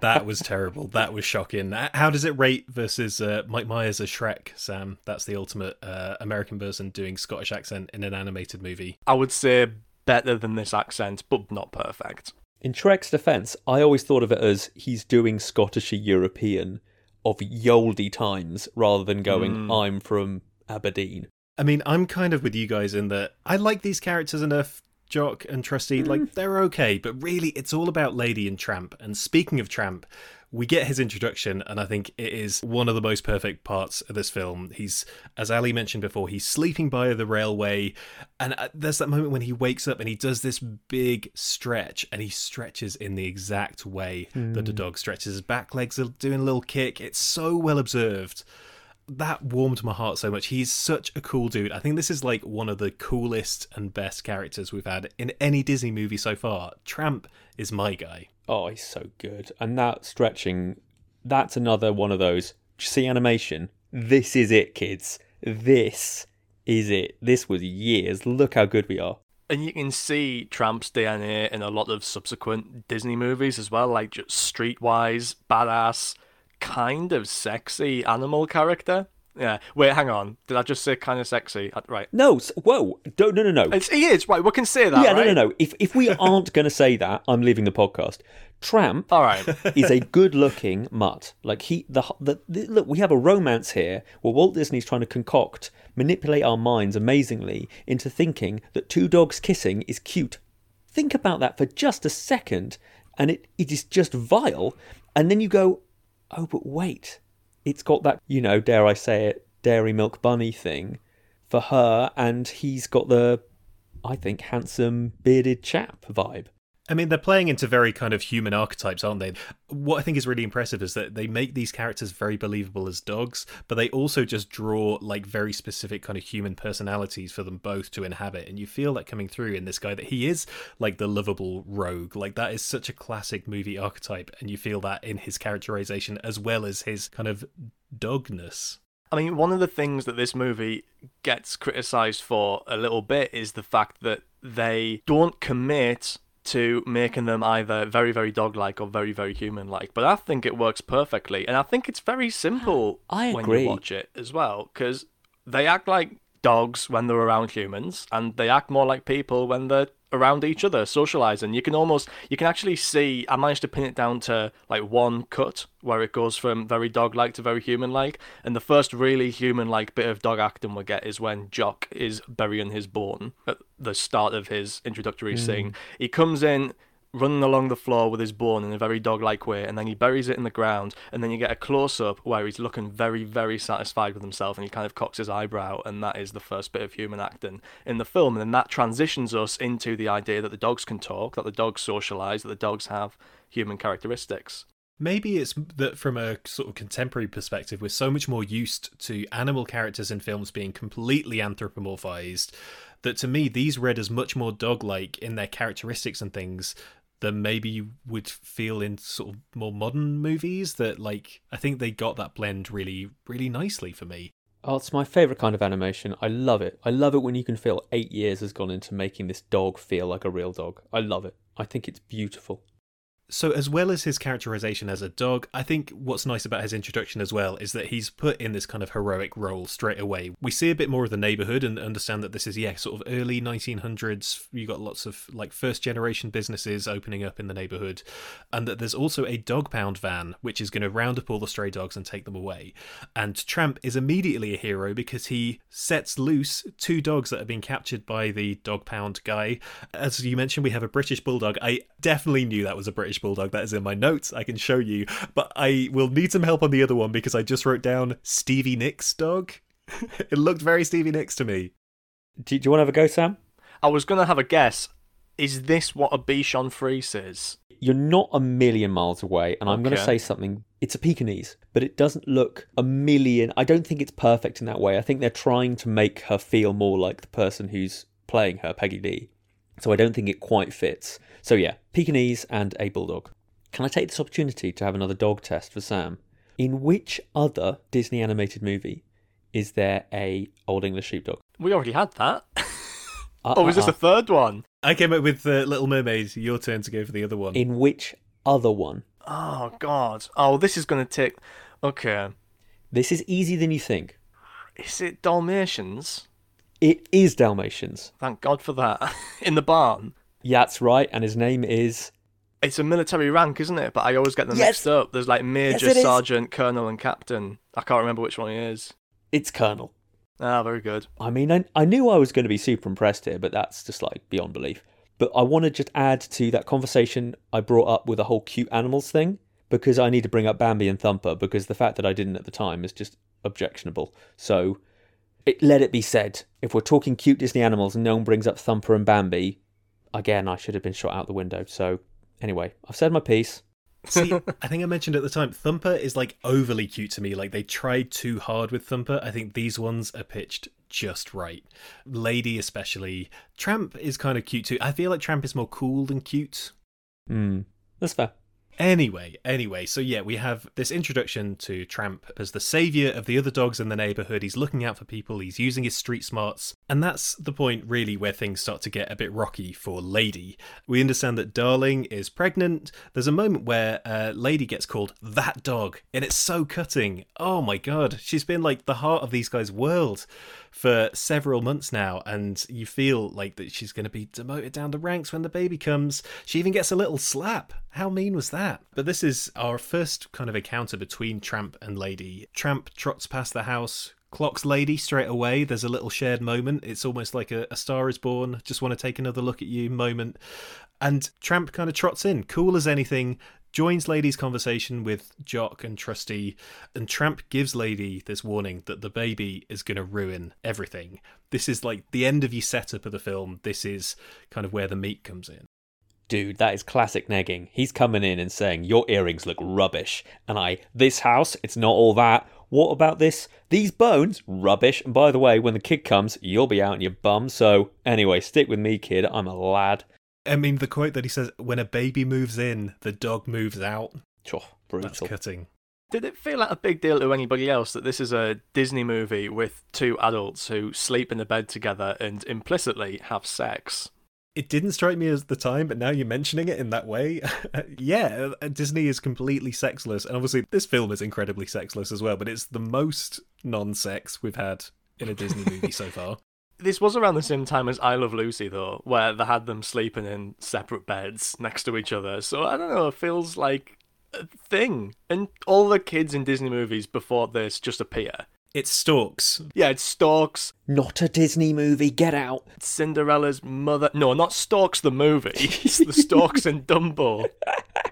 That was terrible. That was shocking. Uh, How does it rate versus uh, Mike Myers as Shrek, Sam? That's the ultimate uh, American person doing Scottish accent in an animated movie. I would say better than this accent, but not perfect. In Shrek's defense, I always thought of it as he's doing Scottish European of Yoldy times rather than going, hmm. I'm from Aberdeen. I mean, I'm kind of with you guys in that I like these characters enough, Jock and Trusty. Like, hmm. they're okay, but really, it's all about Lady and Tramp. And speaking of Tramp, we get his introduction, and I think it is one of the most perfect parts of this film. He's, as Ali mentioned before, he's sleeping by the railway, and uh, there's that moment when he wakes up and he does this big stretch, and he stretches in the exact way that the dog stretches. His back legs are doing a little kick. It's so well observed that warmed my heart so much. He's such a cool dude. I think this is like one of the coolest and best characters we've had in any Disney movie so far. Tramp is my guy. Oh, he's so good. And that stretching, that's another one of those. See animation? This is it, kids. This is it. This was years. Look how good we are. And you can see Tramp's DNA in a lot of subsequent Disney movies as well, like just streetwise, badass, kind of sexy animal character. Yeah. Wait, hang on. Did I just say kind of sexy? Uh, Right. No, whoa. Don't, no, no, no. It's, he is, right. We can say that. yeah, right? no, no, no. If, if we aren't going to say that, I'm leaving the podcast. Tramp All right. is a good-looking mutt. Like he, the, the, the look, we have a romance here where Walt Disney's trying to concoct, manipulate our minds amazingly into thinking that two dogs kissing is cute. Think about that for just a second, and it, it is just vile. And then you go, oh, but wait, it's got that, you know, dare I say it, dairy milk bunny thing for her, and he's got the, I think, handsome bearded chap vibe. I mean, they're playing into very kind of human archetypes, aren't they? What I think is really impressive is that they make these characters very believable as dogs, but they also just draw like very specific kind of human personalities for them both to inhabit. And you feel that coming through in this guy that he is like the lovable rogue. Like that is such a classic movie archetype, and you feel that in his characterization as well as his kind of dogness. I mean, one of the things that this movie gets criticized for a little bit is the fact that they don't commit to making them either very, very dog like or very, very human like. But I think it works perfectly. And I think it's very simple I when agree. you watch it as well, because they act like dogs when they're around humans, and they act more like people when they're around each other, socializing. You can almost, you can actually see. I managed to pin it down to like one cut where it goes from very dog-like to very human-like, and the first really human-like bit of dog acting we get is when Jock is burying his bone at the start of his introductory hmm. scene. He comes in running along the floor with his bone in a very dog-like way, and then he buries it in the ground, and then you get a close-up where he's looking very, very satisfied with himself, and he kind of cocks his eyebrow, and that is the first bit of human acting in the film, and then that transitions us into the idea that the dogs can talk, that the dogs socialize, that the dogs have human characteristics. Maybe it's that from a sort of contemporary perspective, we're so much more used to animal characters in films being completely anthropomorphized that to me, these read as much more dog like in their characteristics and things than maybe you would feel in sort of more modern movies. That, like, I think they got that blend really, really nicely for me. Oh, it's my favourite kind of animation. I love it. I love it when you can feel eight years has gone into making this dog feel like a real dog. I love it. I think it's beautiful. So, as well as his characterization as a dog, I think what's nice about his introduction as well is that he's put in this kind of heroic role straight away. We see a bit more of the neighborhood and understand that this is, yeah, sort of early 1900s. You got lots of like first generation businesses opening up in the neighborhood, and that there's also a dog pound van which is going to round up all the stray dogs and take them away. And Tramp is immediately a hero because he sets loose two dogs that have been captured by the dog pound guy. As you mentioned, we have a British bulldog. I definitely knew that was a British bulldog. That is in my notes. I can show you. But I will need some help on the other one because I just wrote down Stevie Nicks dog. it looked very Stevie Nicks to me. Do, do you want to have a go, Sam? I was going to have a guess. Is this what a Bichon Frise is? You're not a million miles away, and I'm going to say something. It's a Pekingese, but it doesn't look a million. I don't think it's perfect in that way. I think they're trying to make her feel more like the person who's playing her, Peggy Lee. So I don't think it quite fits. So yeah, Pekingese and a bulldog. Can I take this opportunity to have another dog test for Sam? In which other Disney animated movie is there a Old English Sheepdog? We already had that. Uh, Oh, is this uh, a third one? I came up with the Little Mermaid. Your turn to go for the other one. In which other one? Oh, God. Oh, this is going to take. Okay. This is easier than you think. Is it Dalmatians? It is Dalmatians. Thank God for that. In the barn. Yeah, that's right, and his name is. It's a military rank, isn't it? But I always get them Yes. mixed up. There's like major, Yes, sergeant, colonel, and captain. I can't remember which one he is. It's Colonel. Ah, very good. I mean, I, I knew I was going to be super impressed here, but that's just like beyond belief. But I want to just add to that conversation I brought up with the whole cute animals thing because I need to bring up Bambi and Thumper because the fact that I didn't at the time is just objectionable. So it, let it be said if we're talking cute Disney animals and no one brings up Thumper and Bambi, again, I should have been shot out the window. So anyway, I've said my piece. See, I think I mentioned at the time, Thumper is like overly cute to me. Like they tried too hard with Thumper. I think these ones are pitched just right. Lady, especially. Tramp is kind of cute too. I feel like Tramp is more cool than cute. Hmm, that's fair. Anyway, anyway, so yeah, we have this introduction to Tramp as the savior of the other dogs in the neighborhood. He's looking out for people, he's using his street smarts, and that's the point really where things start to get a bit rocky for Lady. We understand that Darling is pregnant. There's a moment where uh, Lady gets called that dog, and it's so cutting. Oh my god, she's been like the heart of these guys' world for several months now, and you feel like that she's going to be demoted down the ranks when the baby comes. She even gets a little slap. How mean was that? But this is our first kind of encounter between Tramp and Lady. Tramp trots past the house. Clocks Lady straight away. There's a little shared moment. It's almost like a, a star is born. Just want to take another look at you moment. And Tramp kind of trots in, cool as anything, joins Lady's conversation with Jock and Trusty, and Tramp gives Lady this warning that the baby is going to ruin everything. This is like the end of your setup of the film. This is kind of where the meat comes in. Dude, that is classic negging. He's coming in and saying, Your earrings look rubbish. And I, this house, it's not all that. What about this? These bones? Rubbish. And by the way, when the kid comes, you'll be out in your bum. So, anyway, stick with me, kid. I'm a lad. I mean, the quote that he says, when a baby moves in, the dog moves out. Oh, That's cutting. Did it feel like a big deal to anybody else that this is a Disney movie with two adults who sleep in the bed together and implicitly have sex? It didn't strike me as the time, but now you're mentioning it in that way. yeah, uh, Disney is completely sexless. And obviously, this film is incredibly sexless as well, but it's the most non sex we've had in a Disney movie so far. This was around the same time as I Love Lucy, though, where they had them sleeping in separate beds next to each other. So I don't know, it feels like a thing. And all the kids in Disney movies before this just appear. It's Storks. Yeah, it's Storks. Not a Disney movie. Get out. Cinderella's mother. No, not Storks the movie. It's the Storks and Dumbo.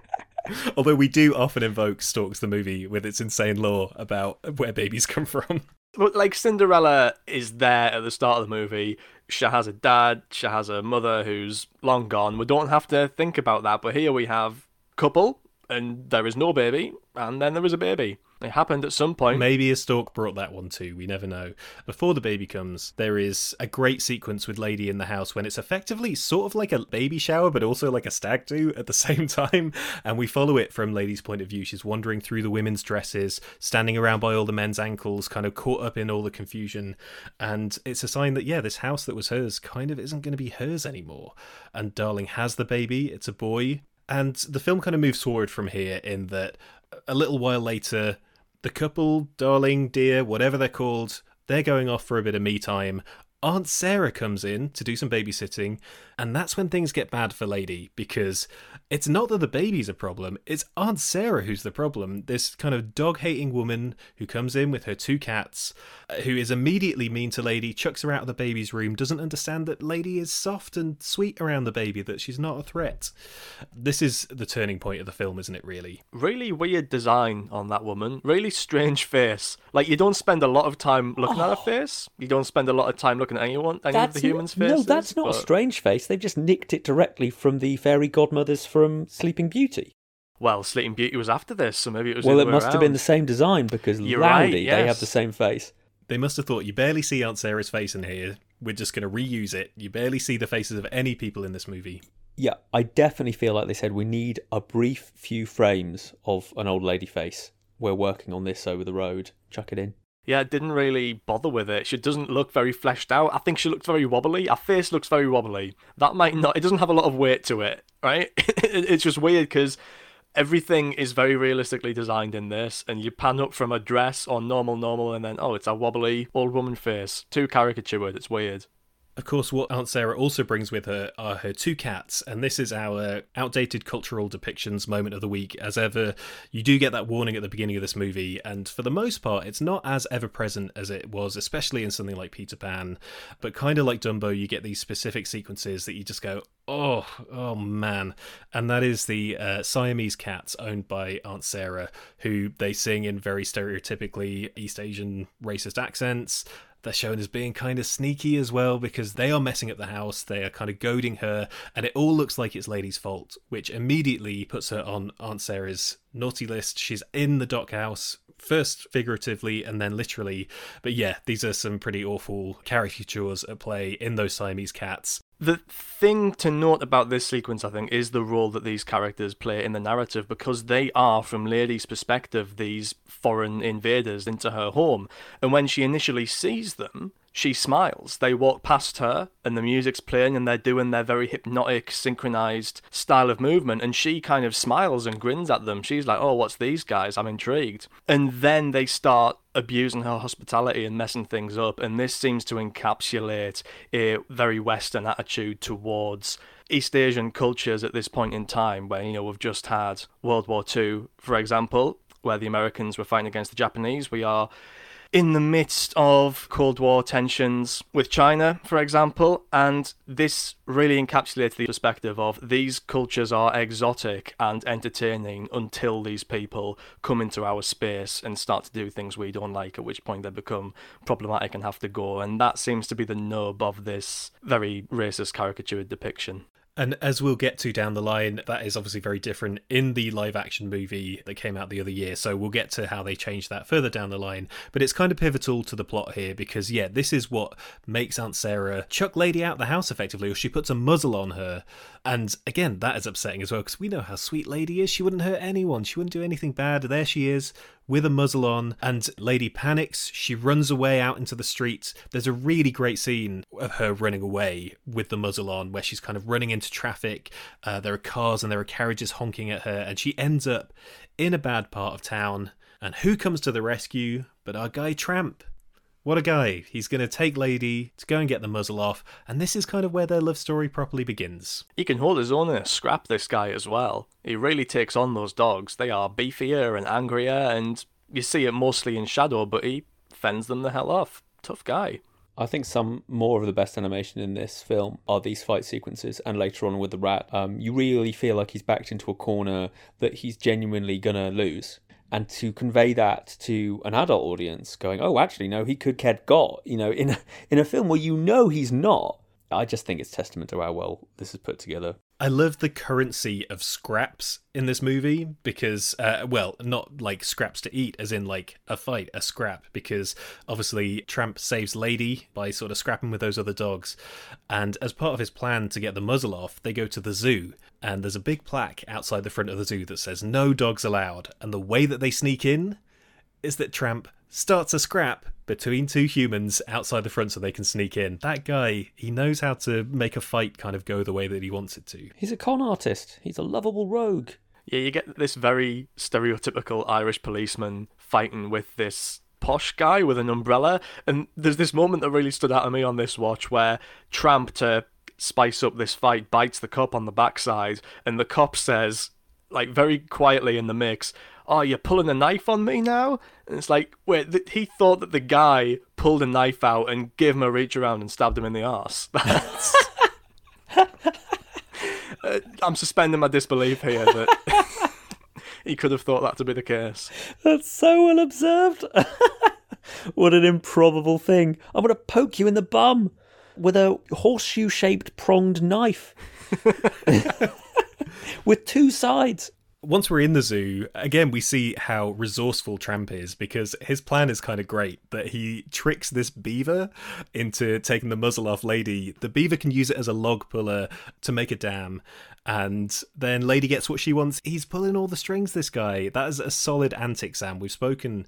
Although we do often invoke Storks the movie with its insane lore about where babies come from. But like Cinderella is there at the start of the movie. She has a dad. She has a mother who's long gone. We don't have to think about that. But here we have couple, and there is no baby, and then there is a baby. It happened at some point. Maybe a stork brought that one too. We never know. Before the baby comes, there is a great sequence with Lady in the house when it's effectively sort of like a baby shower, but also like a stag do at the same time. And we follow it from Lady's point of view. She's wandering through the women's dresses, standing around by all the men's ankles, kind of caught up in all the confusion. And it's a sign that, yeah, this house that was hers kind of isn't going to be hers anymore. And Darling has the baby. It's a boy. And the film kind of moves forward from here in that a little while later, the couple, darling, dear, whatever they're called, they're going off for a bit of me time. Aunt Sarah comes in to do some babysitting, and that's when things get bad for Lady because it's not that the baby's a problem, it's Aunt Sarah who's the problem. This kind of dog hating woman who comes in with her two cats, uh, who is immediately mean to Lady, chucks her out of the baby's room, doesn't understand that Lady is soft and sweet around the baby, that she's not a threat. This is the turning point of the film, isn't it, really? Really weird design on that woman. Really strange face. Like, you don't spend a lot of time looking at her face. You don't spend a lot of time looking at anyone, any of the humans' faces. No, that's not but- a strange face. They've just nicked it directly from the fairy godmothers from Sleeping Beauty. Well, Sleeping Beauty was after this, so maybe it was. Well, other it way must have been the same design because You're right, Loudy, they have the same face. They must have thought you barely see Aunt Sarah's face in here. We're just going to reuse it. You barely see the faces of any people in this movie. Yeah, I definitely feel like they said we need a brief few frames of an old lady face. We're working on this over the road. Chuck it in. Yeah, didn't really bother with it. She doesn't look very fleshed out. I think she looked very wobbly. Her face looks very wobbly. That might not. It doesn't have a lot of weight to it, right? it's just weird because everything is very realistically designed in this, and you pan up from a dress or normal, normal, and then oh, it's a wobbly old woman face. Too caricatured. It's weird. Of course, what Aunt Sarah also brings with her are her two cats, and this is our outdated cultural depictions moment of the week. As ever, you do get that warning at the beginning of this movie, and for the most part, it's not as ever present as it was, especially in something like Peter Pan. But kind of like Dumbo, you get these specific sequences that you just go, oh, oh man. And that is the uh, Siamese cats owned by Aunt Sarah, who they sing in very stereotypically East Asian racist accents. They're shown as being kind of sneaky as well because they are messing up the house. They are kind of goading her, and it all looks like it's Lady's fault, which immediately puts her on Aunt Sarah's naughty list. She's in the dock house, first figuratively and then literally. But yeah, these are some pretty awful caricatures at play in those Siamese cats. The thing to note about this sequence, I think, is the role that these characters play in the narrative because they are, from Lady's perspective, these foreign invaders into her home. And when she initially sees them, she smiles. They walk past her, and the music's playing, and they're doing their very hypnotic, synchronized style of movement. And she kind of smiles and grins at them. She's like, Oh, what's these guys? I'm intrigued. And then they start abusing her hospitality and messing things up. And this seems to encapsulate a very Western attitude towards East Asian cultures at this point in time, where, you know, we've just had World War II, for example, where the Americans were fighting against the Japanese. We are in the midst of Cold War tensions with China, for example, and this really encapsulates the perspective of these cultures are exotic and entertaining until these people come into our space and start to do things we don't like, at which point they become problematic and have to go. And that seems to be the nub of this very racist caricatured depiction. And as we'll get to down the line, that is obviously very different in the live action movie that came out the other year. So we'll get to how they changed that further down the line. But it's kind of pivotal to the plot here because, yeah, this is what makes Aunt Sarah chuck Lady out the house effectively, or she puts a muzzle on her. And again, that is upsetting as well because we know how sweet Lady is. She wouldn't hurt anyone, she wouldn't do anything bad. There she is with a muzzle on, and Lady panics. She runs away out into the street. There's a really great scene of her running away with the muzzle on, where she's kind of running into traffic. Uh, there are cars and there are carriages honking at her, and she ends up in a bad part of town. And who comes to the rescue but our guy Tramp? What a guy. He's going to take Lady to go and get the muzzle off, and this is kind of where their love story properly begins. He can hold his own in a scrap, this guy, as well. He really takes on those dogs. They are beefier and angrier, and you see it mostly in shadow, but he fends them the hell off. Tough guy. I think some more of the best animation in this film are these fight sequences, and later on with the rat. Um, you really feel like he's backed into a corner that he's genuinely gonna lose. And to convey that to an adult audience, going, "Oh, actually, no, he could get got," you know, in a, in a film where you know he's not. I just think it's testament to how well this is put together. I love the currency of scraps in this movie because, uh, well, not like scraps to eat, as in like a fight, a scrap, because obviously Tramp saves Lady by sort of scrapping with those other dogs. And as part of his plan to get the muzzle off, they go to the zoo, and there's a big plaque outside the front of the zoo that says no dogs allowed. And the way that they sneak in is that Tramp starts a scrap between two humans outside the front so they can sneak in. That guy, he knows how to make a fight kind of go the way that he wants it to. He's a con artist. He's a lovable rogue. Yeah, you get this very stereotypical Irish policeman fighting with this posh guy with an umbrella. And there's this moment that really stood out to me on this watch where Tramp, to spice up this fight, bites the cop on the backside, and the cop says, like very quietly in the mix, oh, you're pulling a knife on me now? And it's like, wait, th- he thought that the guy pulled a knife out and gave him a reach around and stabbed him in the arse. Uh, I'm suspending my disbelief here that he could have thought that to be the case. That's so well observed. what an improbable thing. I'm going to poke you in the bum with a horseshoe shaped pronged knife. with two sides once we're in the zoo, again, we see how resourceful Tramp is because his plan is kind of great that he tricks this beaver into taking the muzzle off Lady. The beaver can use it as a log puller to make a dam, and then Lady gets what she wants. He's pulling all the strings, this guy. That is a solid antic, Sam. We've spoken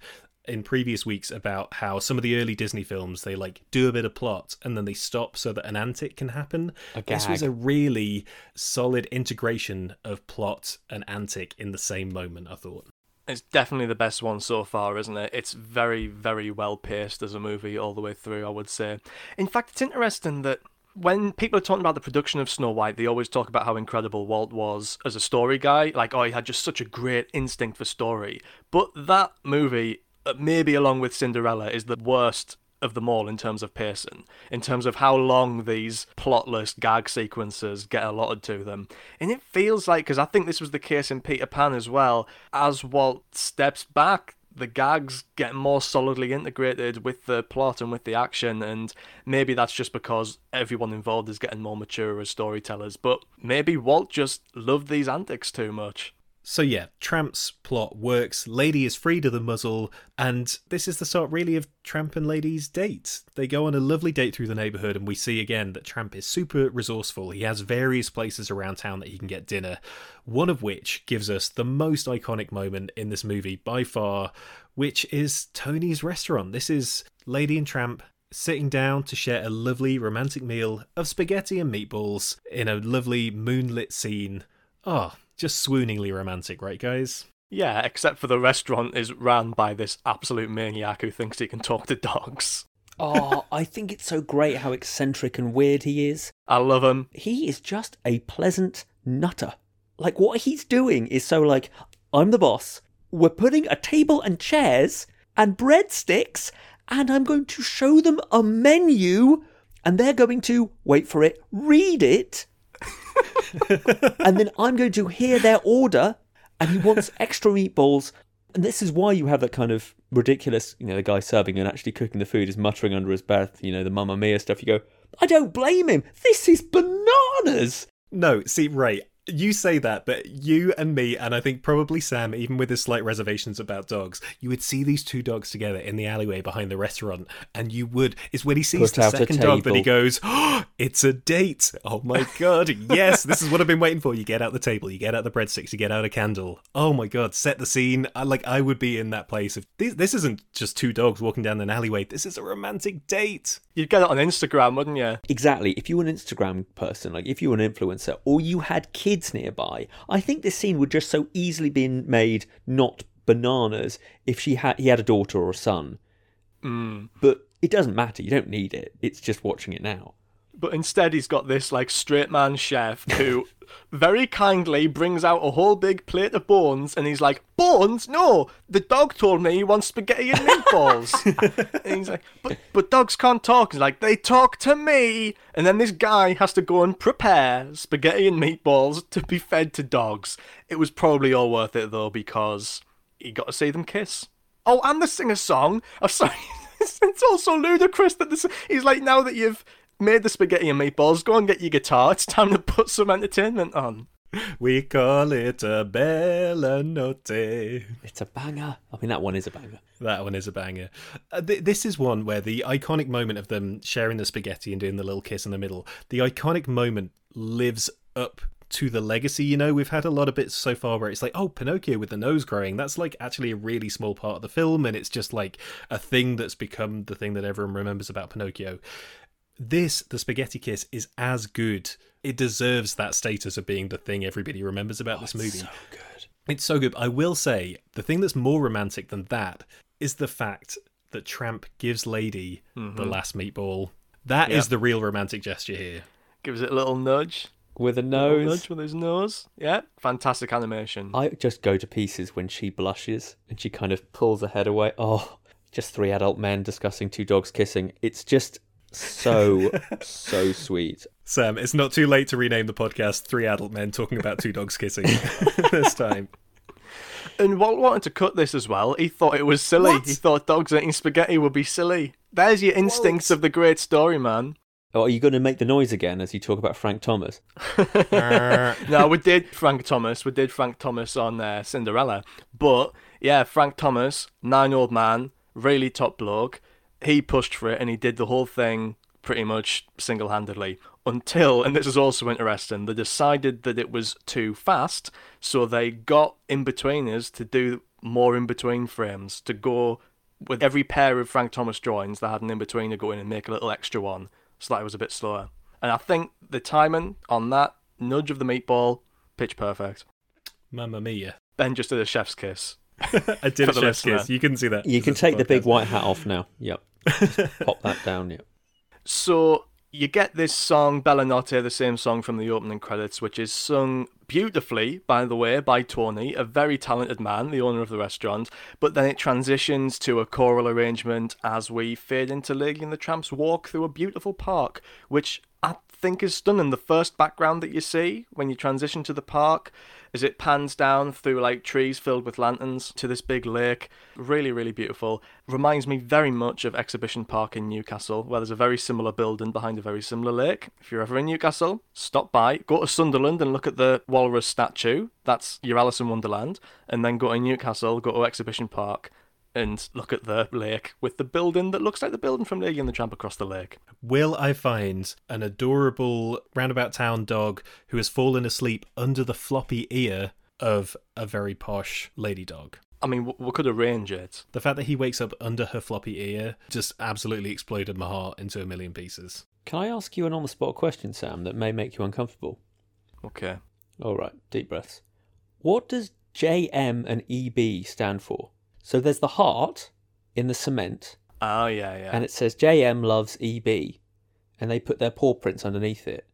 in previous weeks about how some of the early Disney films they like do a bit of plot and then they stop so that an antic can happen. This was a really solid integration of plot and antic in the same moment. I thought it's definitely the best one so far, isn't it? It's very, very well paced as a movie all the way through. I would say. In fact, it's interesting that when people are talking about the production of Snow White, they always talk about how incredible Walt was as a story guy. Like, oh, he had just such a great instinct for story. But that movie Uh, maybe along with Cinderella, is the worst of them all in terms of pacing, in terms of how long these plotless gag sequences get allotted to them. And it feels like, because I think this was the case in Peter Pan as well, as Walt steps back, the gags get more solidly integrated with the plot and with the action, and maybe that's just because everyone involved is getting more mature as storytellers, but maybe Walt just loved these antics too much. So yeah, Tramp's plot works. Lady is freed of the muzzle, and this is the start really of Tramp and Lady's date. They go on a lovely date through the neighborhood, and we see again that Tramp is super resourceful. He has various places around town that he can get dinner, one of which gives us the most iconic moment in this movie by far, which is Tony's restaurant. This is Lady and Tramp sitting down to share a lovely romantic meal of spaghetti and meatballs in a lovely moonlit scene. Oh, just swooningly romantic, right, guys? Yeah, except for the restaurant is ran by this absolute maniac who thinks he can talk to dogs. oh, I think it's so great how eccentric and weird he is. I love him. He is just a pleasant nutter. Like, what he's doing is so, like, I'm the boss. We're putting a table and chairs and breadsticks, and I'm going to show them a menu, and they're going to, wait for it, read it, and then I'm going to hear their order, and he wants extra meatballs. And this is why you have that kind of ridiculous, you know, the guy serving and actually cooking the food is muttering under his breath, you know, the Mamma Mia stuff. You go, I don't blame him. This is bananas. No, see, right you say that, but you and me, and I think probably Sam, even with his slight reservations about dogs, you would see these two dogs together in the alleyway behind the restaurant, and you would. It's when he sees Put the second dog that he goes, oh, "It's a date!" Oh my god, yes, this is what I've been waiting for. You get out the table, you get out the breadsticks, you get out a candle. Oh my god, set the scene. I, like I would be in that place. If this, this isn't just two dogs walking down an alleyway, this is a romantic date. You'd get it on Instagram, wouldn't you? Exactly. If you were an Instagram person, like if you were an influencer, or you had kids nearby, I think this scene would just so easily been made not bananas if she had he had a daughter or a son. Mm. But it doesn't matter. You don't need it. It's just watching it now. But instead, he's got this like straight man chef who very kindly brings out a whole big plate of bones, and he's like, "Bones? No, the dog told me he wants spaghetti and meatballs." and he's like, "But but dogs can't talk." He's like, "They talk to me." And then this guy has to go and prepare spaghetti and meatballs to be fed to dogs. It was probably all worth it though because he got to see them kiss. Oh, and the singer song I'm sorry. it's also ludicrous that this. He's like, now that you've made the spaghetti and meatballs, go and get your guitar. It's time to put some entertainment on. We call it a bella notte. It's a banger. I mean, that one is a banger. That one is a banger. Uh, th- this is one where the iconic moment of them sharing the spaghetti and doing the little kiss in the middle, the iconic moment lives up to the legacy. You know, we've had a lot of bits so far where it's like, oh, Pinocchio with the nose growing. That's like actually a really small part of the film, and it's just like a thing that's become the thing that everyone remembers about Pinocchio. This, the spaghetti kiss, is as good. It deserves that status of being the thing everybody remembers about oh, this movie. So good. It's so good. I will say the thing that's more romantic than that is the fact that Tramp gives Lady the mm-hmm. last meatball. That is Yep. the real romantic gesture here. Gives it a little nudge. With a Little nose. nudge with his nose. Yeah, fantastic animation. I just go to pieces when she blushes and she kind of pulls her head away. Oh, just three adult men discussing two dogs kissing. It's just so, so sweet. Sam, it's not too late to rename the podcast Three Adult Men Talking About Two Dogs Kissing this time. And Walt wanted to cut this as well. He thought it was silly. What? He thought dogs eating spaghetti would be silly. There's your instincts of the great story, man. Oh, are you going to make the noise again as you talk about Frank Thomas? no, we did Frank Thomas. We did Frank Thomas on uh, Cinderella. But yeah, Frank Thomas, nine old man, really top bloke. He pushed for it and he did the whole thing pretty much single handedly. Until, and this is also interesting, they decided that it was too fast, so they got in betweeners to do more in between frames to go with every pair of Frank Thomas drawings. They had an in betweener go in and make a little extra one, so that it was a bit slower. And I think the timing on that nudge of the meatball, pitch perfect. Mamma mia. Ben just did a chef's kiss. I did a the chef's listener. kiss. You can see that. You can This is a take the big white hat off now. Yep. Pop that down. Yep. So you get this song Bella Notte, the same song from the opening credits, which is sung beautifully, by the way, by Tony, a very talented man, the owner of the restaurant. But then it transitions to a choral arrangement as we fade into Lady and the Tramp's walk through a beautiful park, which I think is stunning. The first background that you see when you transition to the park as it pans down through like trees filled with lanterns to this big lake. Really, really beautiful. Reminds me very much of Exhibition Park in Newcastle, where there's a very similar building behind a very similar lake. If you're ever in Newcastle, stop by. Go to Sunderland and look at the walrus statue. That's your Alice in Wonderland. And then go to Newcastle, go to Exhibition Park. And look at the lake with the building that looks like the building from Lady and the Tramp across the lake. Will I find an adorable roundabout town dog who has fallen asleep under the floppy ear of a very posh lady dog? I mean, w- we could arrange it. The fact that he wakes up under her floppy ear just absolutely exploded my heart into a million pieces. Can I ask you an on the spot question, Sam, that may make you uncomfortable? Okay. All right, deep breaths. What does JM and EB stand for? So there's the heart in the cement, Oh, yeah, yeah. and it says JM loves EB, and they put their paw prints underneath it.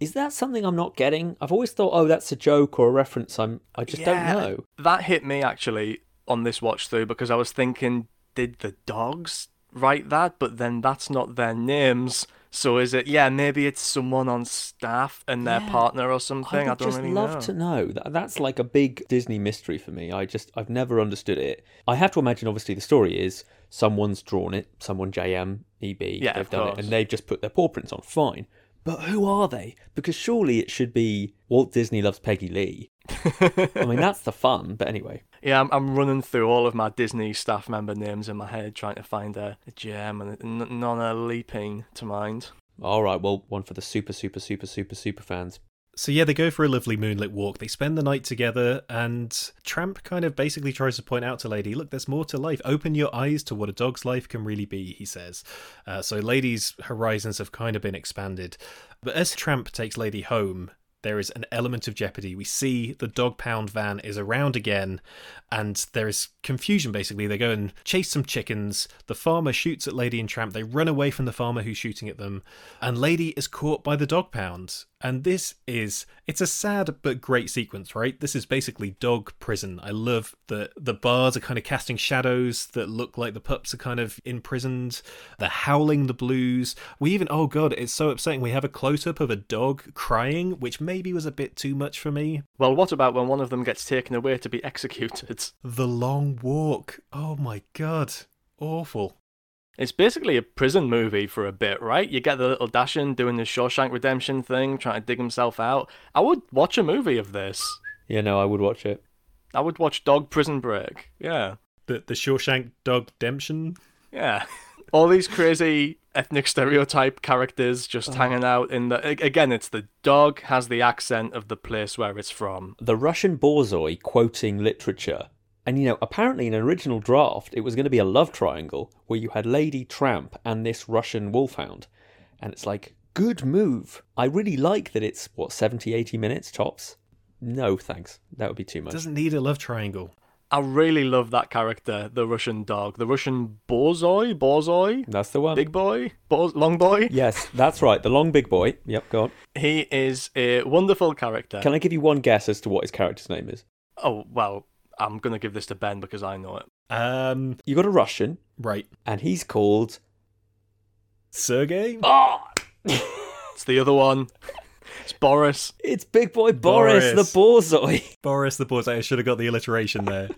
Is that something I'm not getting? I've always thought, oh, that's a joke or a reference. I'm, I just Yeah, don't know. That hit me actually on this watch through because I was thinking, did the dogs write that? But then that's not their names. So is it? Yeah, maybe it's someone on staff and their Yeah. partner or something. I, don't just really love know. to know. That, that's like a big Disney mystery for me. I just, I've never understood it. I have to imagine, obviously, the story is someone's drawn it, someone JM, EB, Yeah, they've done it, and they've just put their paw prints on. Fine. But who are they? Because surely it should be Walt Disney loves Peggy Lee. I mean, that's the fun. But anyway, Yeah, I'm, I'm running through all of my Disney staff member names in my head, trying to find a, a gem, and n- none are leaping to mind. all right. Well, one for the super, super, super, super, super fans. So yeah, they go for a lovely moonlit walk. They spend the night together, and Tramp kind of basically tries to point out to Lady, "Look, there's more to life. Open your eyes to what a dog's life can really be." He says. Uh, so Lady's horizons have kind of been expanded, but as Tramp takes Lady home, there is an element of jeopardy. We see the dog pound van is around again, and there is confusion basically. They go and chase some chickens. The farmer shoots at Lady and Tramp. They run away from the farmer who's shooting at them, and Lady is caught by the dog pound. And this is it's a sad but great sequence, right? This is basically dog prison. I love that the bars are kind of casting shadows that look like the pups are kind of imprisoned. They're howling the blues. We even oh god, it's so upsetting. We have a close up of a dog crying, which maybe was a bit too much for me. Well, what about when one of them gets taken away to be executed? The long walk. Oh my god. Awful. It's basically a prison movie for a bit, right? You get the little dachshund doing the Shawshank Redemption thing, trying to dig himself out. I would watch a movie of this. Yeah, no, I would watch it. I would watch Dog Prison Break. Yeah. The the Shawshank Dog Redemption. Yeah. All these crazy ethnic stereotype characters just uh-huh. hanging out in the. Again, it's the dog has the accent of the place where it's from. The Russian Borzoi quoting literature. And you know, apparently in an original draft, it was going to be a love triangle where you had Lady Tramp and this Russian wolfhound. And it's like, good move. I really like that it's, what, 70, 80 minutes tops? No, thanks. That would be too much. Doesn't need a love triangle. I really love that character, the Russian dog, the Russian Borzoi, Borzoi, That's the one. big boy, Boz, long boy. Yes, that's right. The long big boy. Yep, go on. He is a wonderful character. Can I give you one guess as to what his character's name is? Oh well, I'm gonna give this to Ben because I know it. Um You got a Russian, right. and he's called. Sergey? Oh, it's the other one. It's Boris. It's Big Boy Boris, Boris. the Borzoi. Boris the Borzoi. I should have got the alliteration there.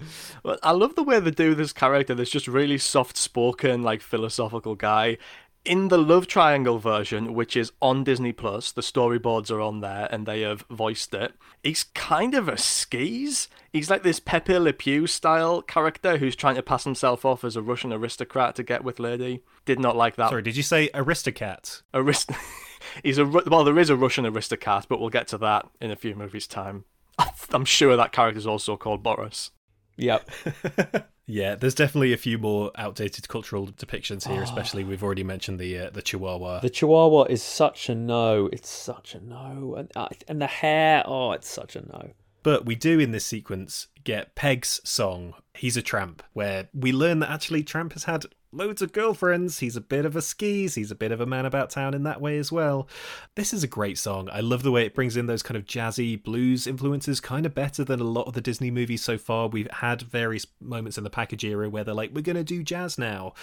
But I love the way they do this character. This just really soft-spoken, like philosophical guy. In the love triangle version, which is on Disney Plus, the storyboards are on there, and they have voiced it. He's kind of a skis. He's like this Pepe Le Pew style character who's trying to pass himself off as a Russian aristocrat to get with Lady. Did not like that. Sorry, did you say aristocrat? Arist- He's a well, there is a Russian aristocrat, but we'll get to that in a few movies' time. I'm sure that character's also called Boris. Yep. Yeah, there's definitely a few more outdated cultural depictions here. Especially, we've already mentioned the uh, the Chihuahua. The Chihuahua is such a no. It's such a no. And, uh, and the hair, oh, it's such a no. But we do in this sequence get Peg's song, He's a Tramp, where we learn that actually Tramp has had loads of girlfriends. He's a bit of a skis. He's a bit of a man about town in that way as well. This is a great song. I love the way it brings in those kind of jazzy blues influences, kind of better than a lot of the Disney movies so far. We've had various moments in the package era where they're like, we're going to do jazz now.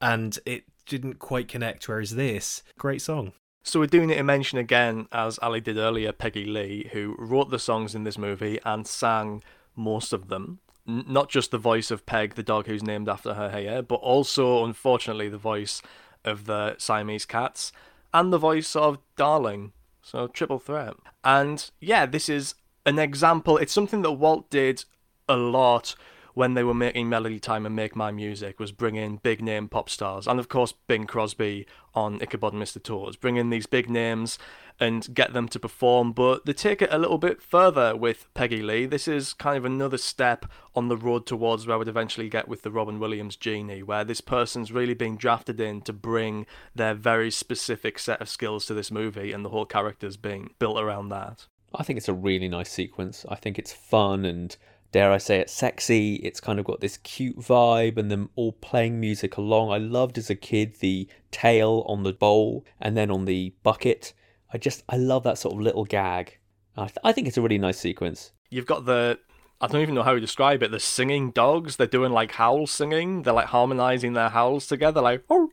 And it didn't quite connect, whereas this, great song. So we're doing it in mention again, as Ali did earlier, Peggy Lee, who wrote the songs in this movie and sang most of them. Not just the voice of Peg, the dog who's named after her here, but also, unfortunately, the voice of the Siamese cats and the voice of Darling. So triple threat. And yeah, this is an example. It's something that Walt did a lot when they were making Melody Time and Make Mine Music was bring in big name pop stars, and of course Bing Crosby on Ichabod and Mr. Toad, bring in these big names and get them to perform. But they take it a little bit further with Peggy Lee. This is kind of another step on the road towards where we'd eventually get with the Robin Williams genie, where this person's really being drafted in to bring their very specific set of skills to this movie, and the whole character's being built around that. I think it's a really nice sequence. I think it's fun and dare I say it, sexy. It's kind of got this cute vibe and them all playing music along. I loved as a kid the tail on the bowl and then on the bucket. I just, I love that sort of little gag. I, th- I think it's a really nice sequence. You've got the I don't even know how to describe it. The singing dogs. They're doing like howl singing. They're like harmonizing their howls together, like all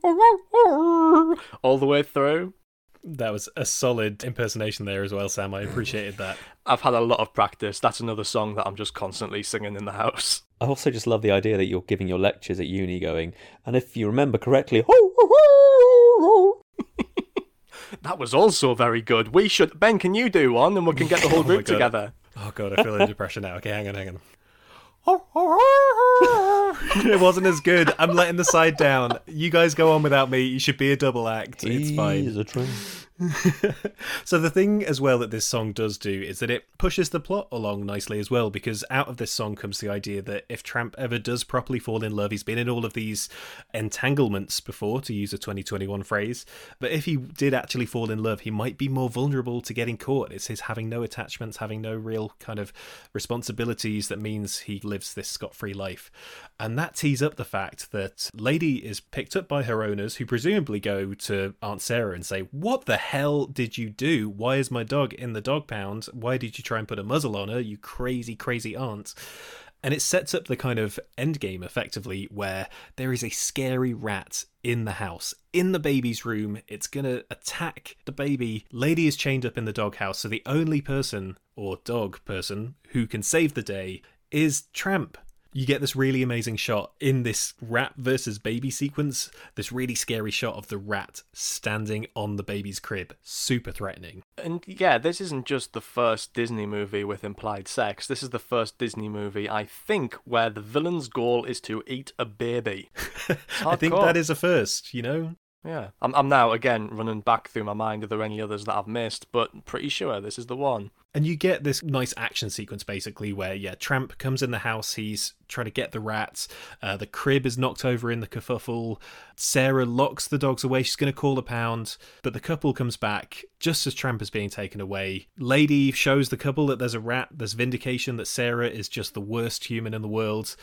the way through. That was a solid impersonation there as well, Sam. I appreciated that. I've had a lot of practice. That's another song that I'm just constantly singing in the house. I also just love the idea that you're giving your lectures at uni going, and if you remember correctly, That was also very good. We should Ben, can you do one and we can get the whole Oh group God. together? Oh god, I feel in depression now. Okay, hang on, hang on. it wasn't as good. I'm letting the side down. You guys go on without me. You should be a double act. It's fine. So the thing as well that this song does do is that it pushes the plot along nicely as well because out of this song comes the idea that if Tramp ever does properly fall in love, he's been in all of these entanglements before, to use a 2021 phrase, but if he did actually fall in love, he might be more vulnerable to getting caught. It's his having no attachments, having no real kind of responsibilities that means he lives this scot-free life. And that tees up the fact that Lady is picked up by her owners who presumably go to Aunt Sarah and say, "What the hell did you do? Why is my dog in the dog pound? Why did you try and put a muzzle on her, you crazy, crazy aunt? And it sets up the kind of end game effectively where there is a scary rat in the house, in the baby's room. It's going to attack the baby. Lady is chained up in the doghouse. So the only person or dog person who can save the day is Tramp you get this really amazing shot in this rat versus baby sequence. This really scary shot of the rat standing on the baby's crib, super threatening. And yeah, this isn't just the first Disney movie with implied sex. This is the first Disney movie, I think, where the villain's goal is to eat a baby. I think that is a first, you know? Yeah. I'm, I'm now, again, running back through my mind. Are there any others that I've missed? But pretty sure this is the one. And you get this nice action sequence basically where, yeah, Tramp comes in the house, he's trying to get the rats. Uh, the crib is knocked over in the kerfuffle. Sarah locks the dogs away. She's going to call the pound, but the couple comes back just as Tramp is being taken away. Lady shows the couple that there's a rat. There's vindication that Sarah is just the worst human in the world.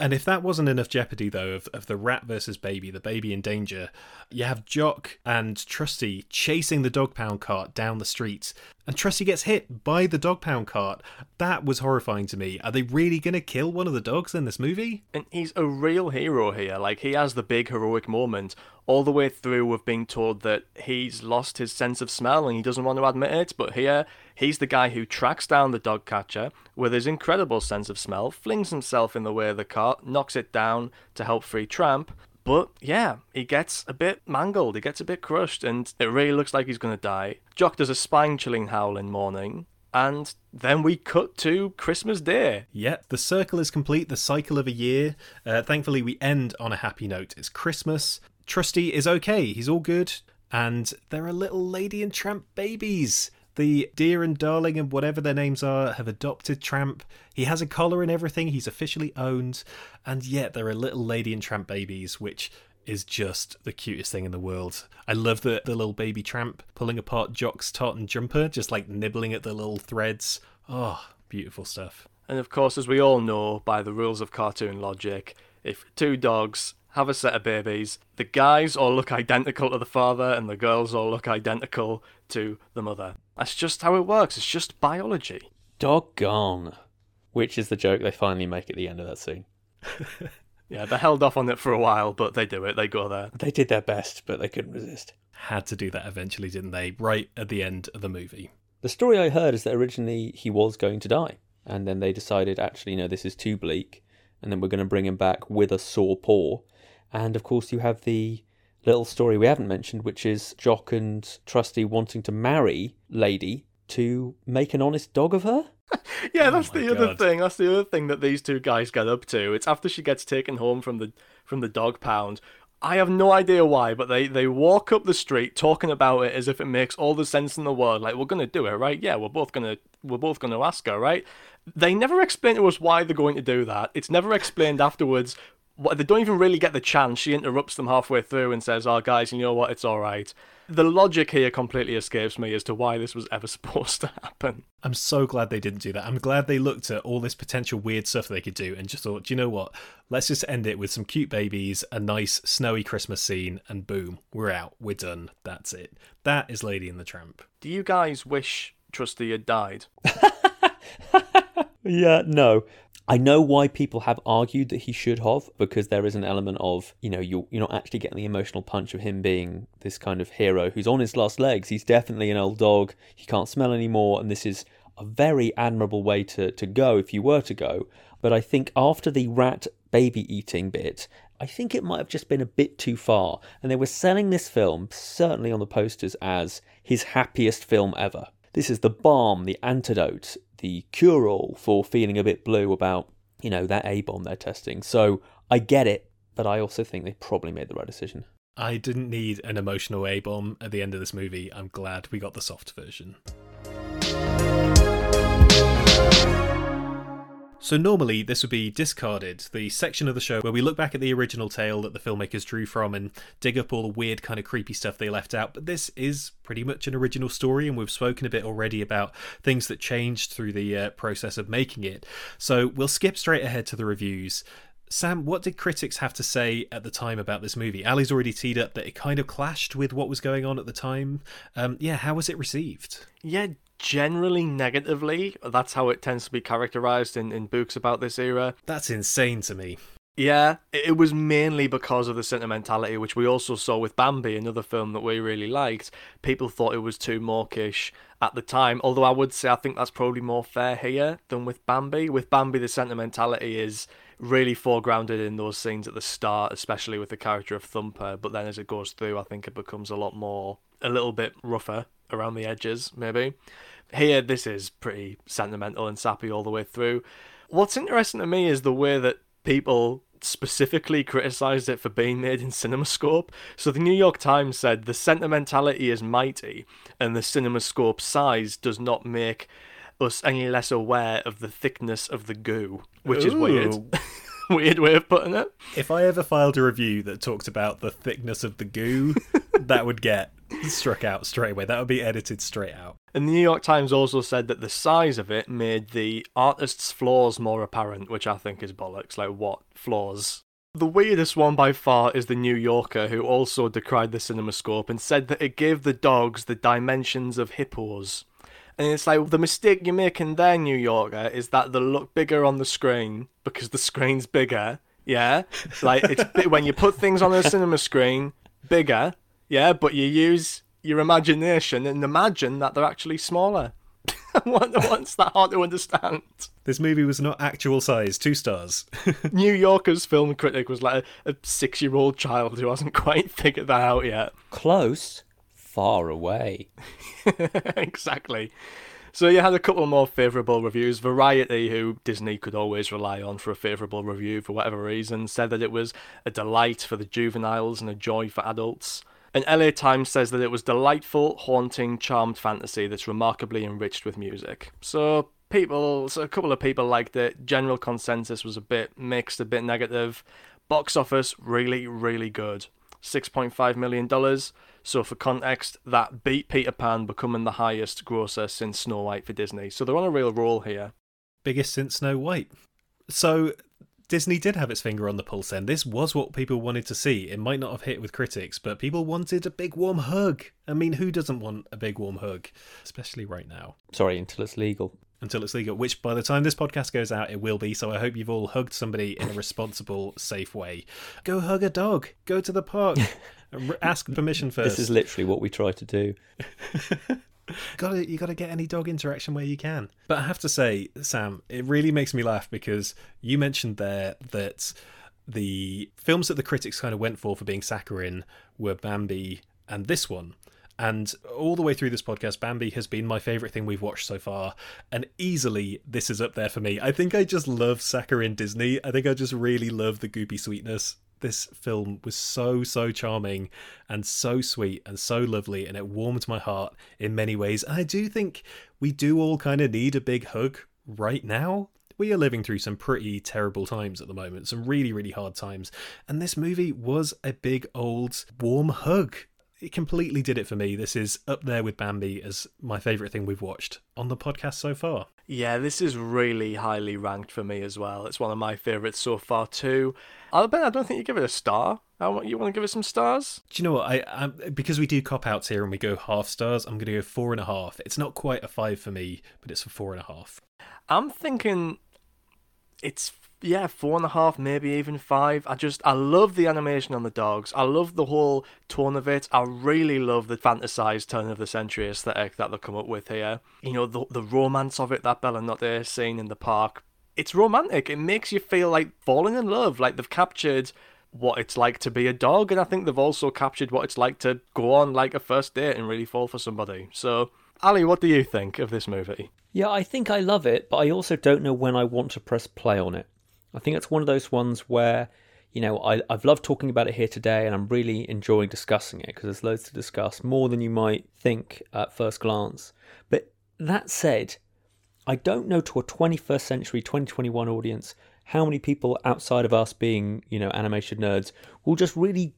And if that wasn't enough jeopardy, though, of, of the rat versus baby, the baby in danger, you have Jock and Trusty chasing the dog pound cart down the street, and Trusty gets hit by the dog pound cart. That was horrifying to me. Are they really going to kill one of the dogs in this movie? And he's a real hero here. Like, he has the big heroic moment all the way through of being told that he's lost his sense of smell and he doesn't want to admit it. But here, he's the guy who tracks down the dog catcher with his incredible sense of smell, flings himself in the way of the cart, knocks it down to help free Tramp. But yeah, he gets a bit mangled, he gets a bit crushed, and it really looks like he's going to die. Jock does a spine chilling howl in mourning, and then we cut to Christmas Day. Yeah, the circle is complete, the cycle of a year. Uh, thankfully, we end on a happy note. It's Christmas. Trusty is okay, he's all good, and there are little lady and tramp babies. The dear and darling and whatever their names are have adopted Tramp. He has a collar and everything, he's officially owned, and yet there are little lady and tramp babies, which is just the cutest thing in the world. I love the, the little baby tramp pulling apart Jock's tartan jumper, just like nibbling at the little threads. Oh, beautiful stuff. And of course, as we all know by the rules of cartoon logic, if two dogs have a set of babies. The guys all look identical to the father, and the girls all look identical to the mother. That's just how it works. It's just biology. Doggone. Which is the joke they finally make at the end of that scene. yeah, they held off on it for a while, but they do it. They go there. They did their best, but they couldn't resist. Had to do that eventually, didn't they? Right at the end of the movie. The story I heard is that originally he was going to die, and then they decided, actually, no, this is too bleak, and then we're going to bring him back with a sore paw and of course, you have the little story we haven't mentioned, which is Jock and Trusty wanting to marry Lady to make an honest dog of her. yeah, that's oh the God. other thing. That's the other thing that these two guys get up to. It's after she gets taken home from the from the dog pound. I have no idea why, but they, they walk up the street talking about it as if it makes all the sense in the world. Like we're gonna do it, right? Yeah, we're both gonna we're both gonna ask her, right? They never explain to us why they're going to do that. It's never explained afterwards they don't even really get the chance. She interrupts them halfway through and says, "Oh, guys, you know what? It's all right." The logic here completely escapes me as to why this was ever supposed to happen. I'm so glad they didn't do that. I'm glad they looked at all this potential weird stuff they could do and just thought, do you know what? Let's just end it with some cute babies, a nice snowy Christmas scene, and boom, we're out. We're done. That's it. That is Lady and the Tramp. Do you guys wish Trusty had died? yeah, no. I know why people have argued that he should have, because there is an element of, you know, you're, you're not actually getting the emotional punch of him being this kind of hero who's on his last legs. He's definitely an old dog. He can't smell anymore. And this is a very admirable way to, to go if you were to go. But I think after the rat baby eating bit, I think it might have just been a bit too far. And they were selling this film, certainly on the posters, as his happiest film ever. This is the balm, the antidote, the cure all for feeling a bit blue about, you know, that A bomb they're testing. So I get it, but I also think they probably made the right decision. I didn't need an emotional A bomb at the end of this movie. I'm glad we got the soft version. So normally this would be discarded, the section of the show where we look back at the original tale that the filmmakers drew from and dig up all the weird kind of creepy stuff they left out. But this is pretty much an original story, and we've spoken a bit already about things that changed through the uh, process of making it. So we'll skip straight ahead to the reviews. Sam, what did critics have to say at the time about this movie? Ali's already teed up that it kind of clashed with what was going on at the time. Um, yeah, how was it received? Yeah, generally negatively. That's how it tends to be characterized in, in books about this era. That's insane to me. Yeah, it was mainly because of the sentimentality, which we also saw with Bambi, another film that we really liked. People thought it was too mawkish at the time, although I would say I think that's probably more fair here than with Bambi. With Bambi, the sentimentality is really foregrounded in those scenes at the start, especially with the character of Thumper, but then as it goes through, I think it becomes a lot more, a little bit rougher around the edges, maybe. Here, this is pretty sentimental and sappy all the way through. What's interesting to me is the way that people specifically criticized it for being made in CinemaScope. So the New York Times said the sentimentality is mighty, and the CinemaScope size does not make us any less aware of the thickness of the goo, which Ooh. is weird. weird way of putting it. If I ever filed a review that talked about the thickness of the goo, that would get struck out straight away. That would be edited straight out. And the New York Times also said that the size of it made the artist's flaws more apparent, which I think is bollocks. Like, what flaws? The weirdest one by far is the New Yorker, who also decried the CinemaScope and said that it gave the dogs the dimensions of hippos. And it's like the mistake you're making there, New Yorker, is that they look bigger on the screen because the screen's bigger. Yeah, like it's when you put things on a cinema screen bigger. Yeah, but you use your imagination and imagine that they're actually smaller. What's that hard to understand? This movie was not actual size, two stars. New Yorker's film critic was like a, a six year old child who hasn't quite figured that out yet. Close, far away. exactly. So you had a couple more favourable reviews. Variety, who Disney could always rely on for a favourable review for whatever reason, said that it was a delight for the juveniles and a joy for adults. And LA Times says that it was delightful, haunting, charmed fantasy that's remarkably enriched with music. So people, so a couple of people liked it. General consensus was a bit mixed, a bit negative. Box office really, really good. $6.5 million. So, for context, that beat Peter Pan becoming the highest grosser since Snow White for Disney. So, they're on a real roll here. Biggest since Snow White. So, Disney did have its finger on the pulse then. This was what people wanted to see. It might not have hit with critics, but people wanted a big warm hug. I mean, who doesn't want a big warm hug? Especially right now. Sorry, until it's legal until it's legal, which by the time this podcast goes out, it will be. So I hope you've all hugged somebody in a responsible, safe way. Go hug a dog. Go to the park. Ask permission first. This is literally what we try to do. got to you got to get any dog interaction where you can. But I have to say, Sam, it really makes me laugh because you mentioned there that the films that the critics kind of went for for being saccharine were Bambi and this one. And all the way through this podcast, Bambi has been my favourite thing we've watched so far. And easily, this is up there for me. I think I just love saccharine Disney. I think I just really love the goopy sweetness. This film was so, so charming and so sweet and so lovely. And it warmed my heart in many ways. And I do think we do all kind of need a big hug right now we are living through some pretty terrible times at the moment, some really, really hard times. And this movie was a big old warm hug it completely did it for me. This is up there with Bambi as my favourite thing we've watched on the podcast so far. Yeah, this is really highly ranked for me as well. It's one of my favourites so far too. I bet I don't think you give it a star. I want you want to give it some stars. Do you know what? I, I because we do cop outs here and we go half stars. I'm going to go four and a half. It's not quite a five for me, but it's a four and a half. I'm thinking it's yeah, four and a half, maybe even five. I just, I love the animation on the dogs. I love the whole tone of it. I really love the fantasized turn of the century aesthetic that they've come up with here. You know, the, the romance of it that Bella Notte scene in the park. It's romantic. It makes you feel like falling in love. Like they've captured what it's like to be a dog, and I think they've also captured what it's like to go on like a first date and really fall for somebody. So, Ali, what do you think of this movie? Yeah, I think I love it, but I also don't know when I want to press play on it. I think it's one of those ones where you know, I, I've loved talking about it here today, and I'm really enjoying discussing it because there's loads to discuss, more than you might think at first glance. But that said, I don't know to a 21st century, 2021 audience how many people outside of us being, you know, animation nerds will just really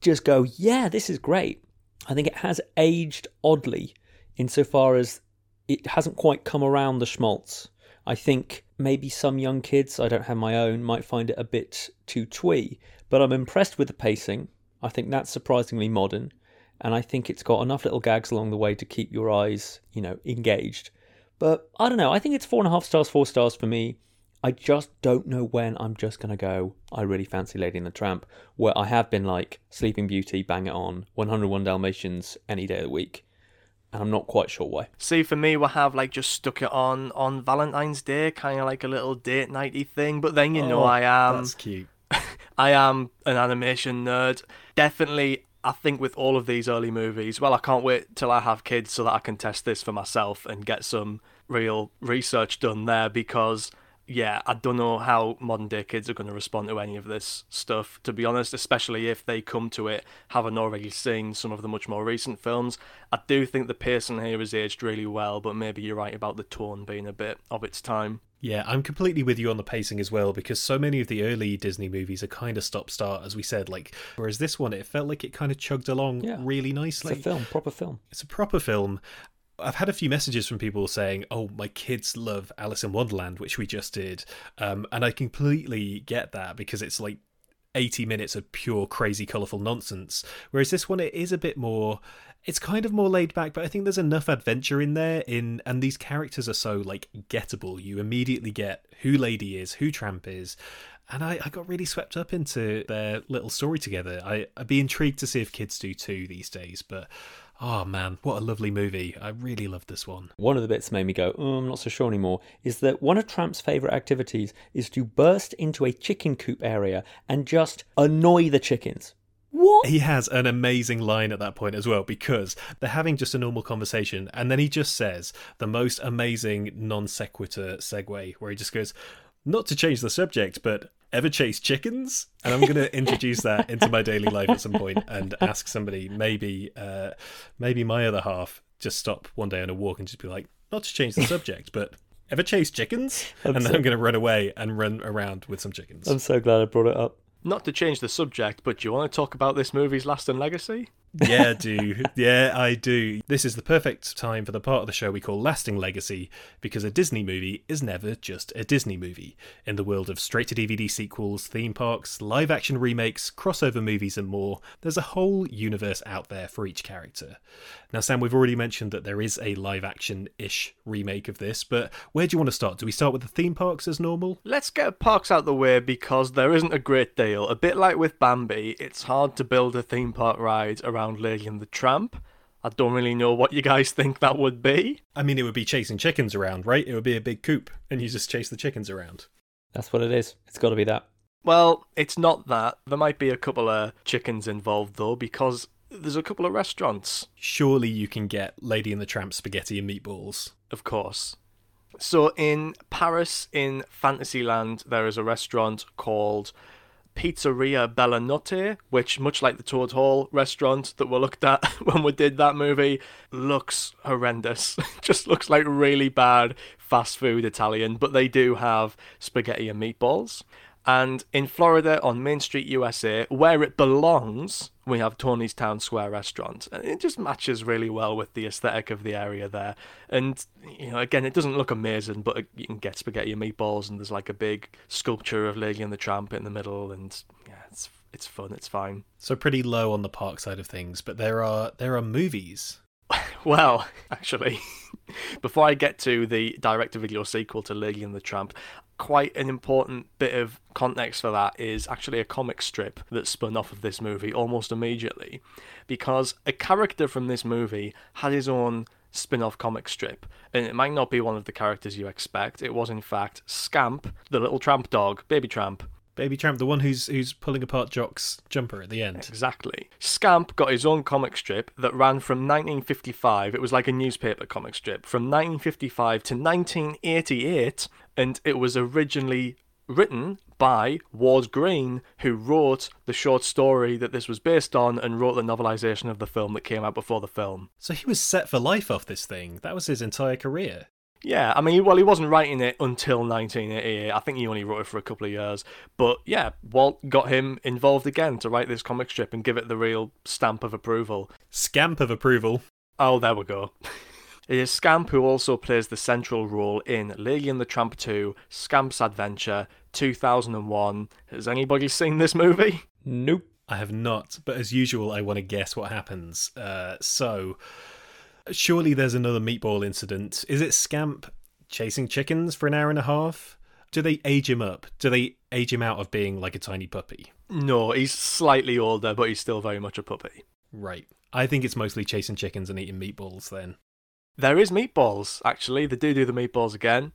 just go, yeah, this is great. I think it has aged oddly insofar as it hasn't quite come around the schmaltz. I think maybe some young kids, I don't have my own, might find it a bit too twee, but I'm impressed with the pacing. I think that's surprisingly modern, and I think it's got enough little gags along the way to keep your eyes, you know, engaged. But I don't know, I think it's four and a half stars, four stars for me. I just don't know when I'm just going to go, I really fancy Lady and the Tramp, where I have been like Sleeping Beauty, Bang It On, 101 Dalmatians any day of the week. And I'm not quite sure why. See, for me, we'll have like just stuck it on on Valentine's Day, kind of like a little date nighty thing. But then you know, Oh, I am That's cute. I am an animation nerd. Definitely, I think with all of these early movies, well, I can't wait till I have kids so that I can test this for myself and get some real research done there because. Yeah, I don't know how modern day kids are going to respond to any of this stuff, to be honest, especially if they come to it having already seen some of the much more recent films. I do think the pacing here is aged really well, but maybe you're right about the tone being a bit of its time. Yeah, I'm completely with you on the pacing as well because so many of the early Disney movies are kind of stop start, as we said. Like, whereas this one, it felt like it kind of chugged along Yeah. really nicely. It's a film, proper film. It's a proper film. I've had a few messages from people saying, "Oh, my kids love Alice in Wonderland," which we just did, um, and I completely get that because it's like 80 minutes of pure crazy colorful nonsense. Whereas this one it is a bit more it's kind of more laid back but i think there's enough adventure in there in and these characters are so like gettable. You immediately get who lady is who tramp is and I, I got really swept up into their little story together. I, i'd be intrigued to see if kids do too these days but oh man what a lovely movie i really loved this one One of the bits that made me go, oh, I'm not so sure anymore, is that one of Tramp's favourite activities is to burst into a chicken coop area and just annoy the chickens. What? He has an amazing line at that point as well because they're having just a normal conversation and then he just says the most amazing non sequitur segue where he just goes, Not to change the subject, but ever chase chickens? And I'm going to introduce that into my daily life at some point and ask somebody, maybe, uh, maybe my other half, just stop one day on a walk and just be like, Not to change the subject, but ever chase chickens? and then I'm going to run away and run around with some chickens. I'm so glad I brought it up. Not to change the subject, but do you want to talk about this movie's lasting legacy? Yeah, I do. Yeah, I do. This is the perfect time for the part of the show we call Lasting Legacy, because a Disney movie is never just a Disney movie. In the world of straight to DVD sequels, theme parks, live action remakes, crossover movies, and more, there's a whole universe out there for each character. Now, Sam, we've already mentioned that there is a live action ish remake of this, but where do you want to start? Do we start with the theme parks as normal? Let's get parks out the way because there isn't a great deal. A bit like with Bambi, it's hard to build a theme park ride around Lady and the Tramp. I don't really know what you guys think that would be. I mean, it would be chasing chickens around, right? It would be a big coop, and you just chase the chickens around. That's what it is. It's got to be that. Well, it's not that. There might be a couple of chickens involved though, because there's a couple of restaurants, surely you can get Lady and the Tramp spaghetti and meatballs. of course. So in Paris, in Fantasyland, there is a restaurant called Pizzeria Bella Notte, which, much like the Toad Hall restaurant that we looked at when we did that movie, looks horrendous. Just looks like really bad fast food Italian, but they do have spaghetti and meatballs. And in Florida, on Main Street, USA, where it belongs, we have Tony's Town Square restaurant. And it just matches really well with the aesthetic of the area there. And, you know, again, it doesn't look amazing, but uh, you can get spaghetti and meatballs, and there's like a big sculpture of Lady and the Tramp in the middle, and yeah, it's it's fun, it's fine. So pretty low on the park side of things, but there are there are movies. Well, actually, before I get to the direct to video sequel to Lady and the Tramp, quite an important bit of context for that is actually a comic strip that spun off of this movie almost immediately. Because a character from this movie had his own spin off comic strip, and it might not be one of the characters you expect. It was, in fact, Scamp, the little tramp dog, baby tramp. Baby Tramp, the one who's who's pulling apart Jock's jumper at the end. Exactly. Scamp got his own comic strip that ran from 1955. It was like a newspaper comic strip from 1955 to 1988, and it was originally written by Ward Greene, who wrote the short story that this was based on and wrote the novelization of the film that came out before the film. So he was set for life off this thing. That was his entire career. Yeah, I mean, well, he wasn't writing it until 1988. I think he only wrote it for a couple of years. But yeah, Walt got him involved again to write this comic strip and give it the real stamp of approval. Scamp of approval. Oh, there we go. It is Scamp who also plays the central role in Lady and the Tramp 2, Scamp's Adventure, 2001. Has anybody seen this movie? Nope. I have not, but as usual, I want to guess what happens. Uh, so, surely there's another meatball incident. Is it Scamp chasing chickens for an hour and a half? Do they age him up? Do they age him out of being like a tiny puppy? No, he's slightly older, but he's still very much a puppy. Right. I think it's mostly chasing chickens and eating meatballs then. There is meatballs, actually. They do do the meatballs again.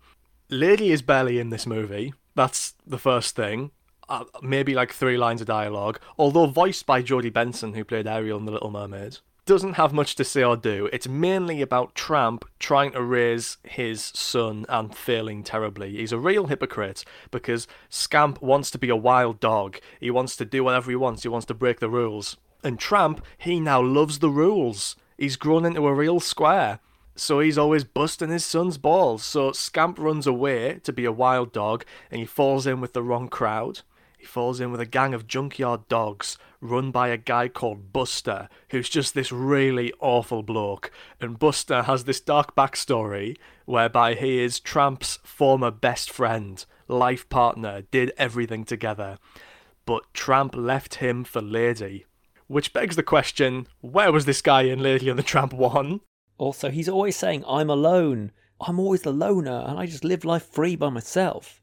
Lady is barely in this movie. That's the first thing. Uh, maybe like three lines of dialogue, although voiced by Jodi Benson, who played Ariel in The Little Mermaid. Doesn't have much to say or do. It's mainly about Tramp trying to raise his son and failing terribly. He's a real hypocrite because Scamp wants to be a wild dog. He wants to do whatever he wants. He wants to break the rules. And Tramp, he now loves the rules. He's grown into a real square. So he's always busting his son's balls. So Scamp runs away to be a wild dog and he falls in with the wrong crowd. He falls in with a gang of junkyard dogs run by a guy called Buster, who's just this really awful bloke. And Buster has this dark backstory whereby he is Tramp's former best friend, life partner, did everything together. But Tramp left him for Lady. Which begs the question where was this guy in Lady and the Tramp 1? Also, he's always saying, I'm alone. I'm always the loner, and I just live life free by myself.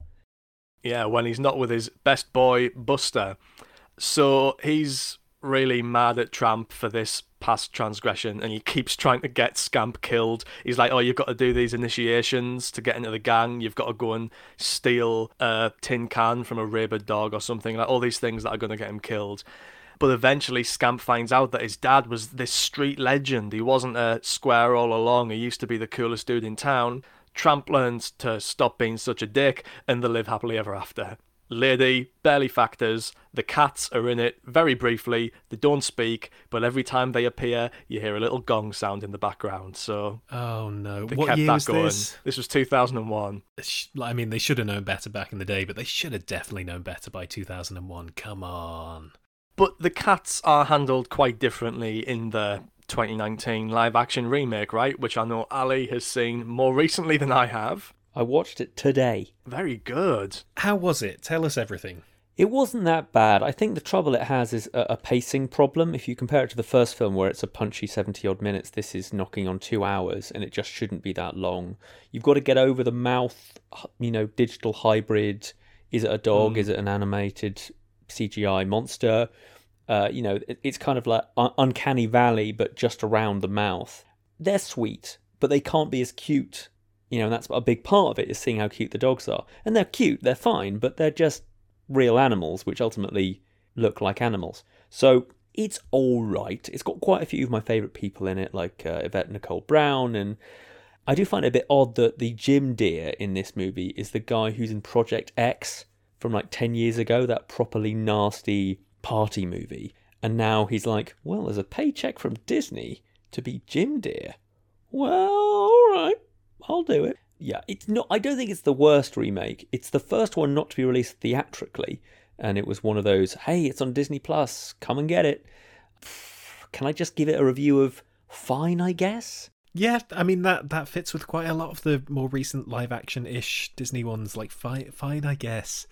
Yeah, when he's not with his best boy, Buster. So he's really mad at Tramp for this past transgression, and he keeps trying to get Scamp killed. He's like, "Oh, you've got to do these initiations to get into the gang. You've got to go and steal a tin can from a rabid dog or something like all these things that are going to get him killed." But eventually, Scamp finds out that his dad was this street legend. He wasn't a square all along. He used to be the coolest dude in town. Tramp learns to stop being such a dick, and they live happily ever after. Lady barely factors. The cats are in it very briefly. They don't speak, but every time they appear, you hear a little gong sound in the background. So Oh no! they What kept year that was going. this? This was 2001. I mean, they should have known better back in the day, but they should have definitely known better by 2001. Come on. But the cats are handled quite differently in the 2019 live action remake, right? Which I know Ali has seen more recently than I have. I watched it today. Very good. How was it? Tell us everything. It wasn't that bad. I think the trouble it has is a, a pacing problem. If you compare it to the first film, where it's a punchy 70 odd minutes, this is knocking on two hours, and it just shouldn't be that long. You've got to get over the mouth, you know, digital hybrid. Is it a dog? Mm. Is it an animated CGI monster? Uh, you know, it, it's kind of like un- Uncanny Valley, but just around the mouth. They're sweet, but they can't be as cute. You know, and that's a big part of it is seeing how cute the dogs are. And they're cute, they're fine, but they're just real animals, which ultimately look like animals. So it's all right. It's got quite a few of my favourite people in it, like uh, Yvette Nicole Brown, and I do find it a bit odd that the Jim Dear in this movie is the guy who's in Project X from like 10 years ago, that properly nasty party movie. And now he's like, well, there's a paycheck from Disney to be Jim Dear. Well, all right, I'll do it. Yeah, it's not. I don't think it's the worst remake. It's the first one not to be released theatrically, and it was one of those. Hey, it's on Disney Plus. Come and get it. Can I just give it a review of fine? I guess. Yeah, I mean that that fits with quite a lot of the more recent live action ish Disney ones. Like fine, fine, I guess.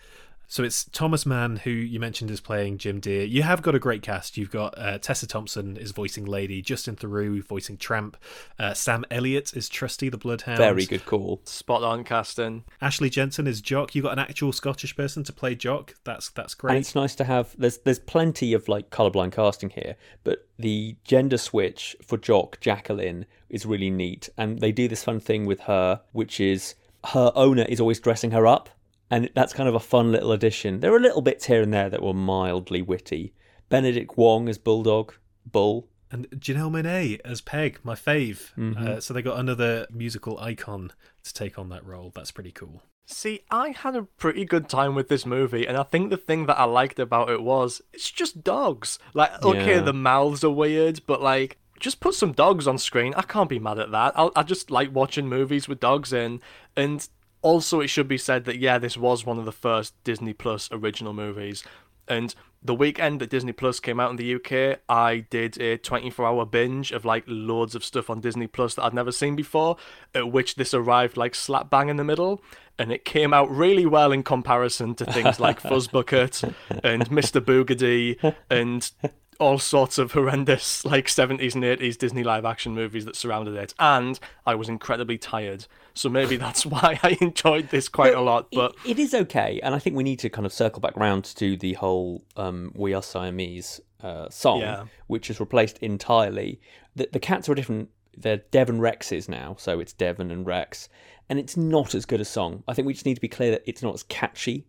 So it's Thomas Mann, who you mentioned is playing Jim Dear. You have got a great cast. You've got uh, Tessa Thompson is voicing Lady, Justin Theroux voicing Tramp, uh, Sam Elliott is Trusty the Bloodhound. Very good call. Spot on casting. Ashley Jensen is Jock. You've got an actual Scottish person to play Jock. That's that's great. And it's nice to have. There's there's plenty of like colorblind casting here, but the gender switch for Jock Jacqueline is really neat, and they do this fun thing with her, which is her owner is always dressing her up, and that's kind of a fun little addition. There are little bits here and there that were mildly witty. Benedict Wong as Bulldog, Bull. And Janelle Monáe as Peg, my fave. Mm-hmm. Uh, so they got another musical icon to take on that role. That's pretty cool. See, I had a pretty good time with this movie, and I think the thing that I liked about it was it's just dogs. Like, okay, Yeah. the mouths are weird, but like, just put some dogs on screen. I can't be mad at that. I'll, I just like watching movies with dogs in, and also it should be said that yeah, this was one of the first Disney Plus original movies, and the weekend that Disney Plus came out in the UK, I did a 24 hour binge of like loads of stuff on Disney Plus that I'd never seen before, at which this arrived like slap bang in the middle. And it came out really well in comparison to things like Fuzzbucket and Mr. Boogedy and all sorts of horrendous like 70s and 80s Disney live action movies that surrounded it. And I was incredibly tired. So maybe that's why I enjoyed this quite a lot. But it, it is okay, and I think we need to kind of circle back round to the whole um, "We Are Siamese" uh, song, Yeah. which is replaced entirely. The, the cats are different. They're Devon Rexes now, so it's Devon and Rex, and it's not as good a song. I think we just need to be clear that it's not as catchy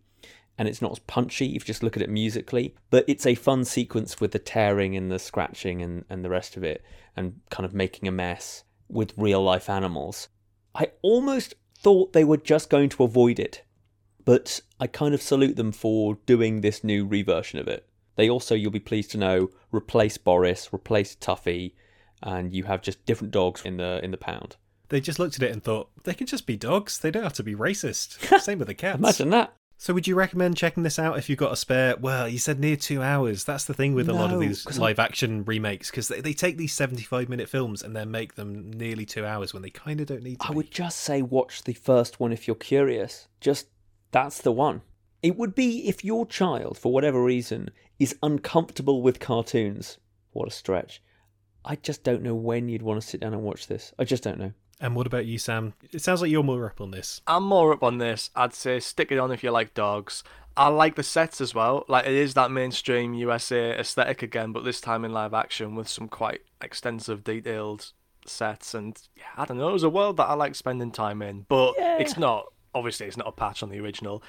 and it's not as punchy if you just look at it musically, but it's a fun sequence with the tearing and the scratching and, and the rest of it, and kind of making a mess with real life animals. I almost thought they were just going to avoid it, but I kind of salute them for doing this new reversion of it. They also, you'll be pleased to know, replace Boris, replace Tuffy, and you have just different dogs in the in the pound. They just looked at it and thought they can just be dogs. They don't have to be racist. Same with the cats. Imagine that. So, would you recommend checking this out if you've got a spare? Well, you said near two hours. That's the thing with a lot of these live action remakes because they, they take these 75 minute films and then make them nearly two hours when they kind of don't need to. I be. would just say watch the first one if you're curious. Just that's the one. It would be if your child, for whatever reason, is uncomfortable with cartoons. What a stretch. I just don't know when you'd want to sit down and watch this. I just don't know. And what about you, Sam? It sounds like you're more up on this. I'm more up on this. I'd say stick it on if you like dogs. I like the sets as well. Like it is that mainstream USA aesthetic again, but this time in live action with some quite extensive, detailed sets. And yeah, I don't know. It was a world that I like spending time in, but it's not. Obviously, it's not a patch on the original.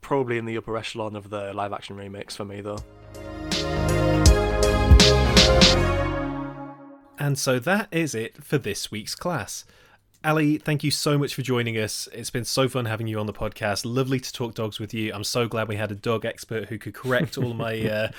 Probably in the upper echelon of the live action remix for me, though. And so that is it for this week's class. Ali, thank you so much for joining us. It's been so fun having you on the podcast. Lovely to talk dogs with you. I'm so glad we had a dog expert who could correct all my uh,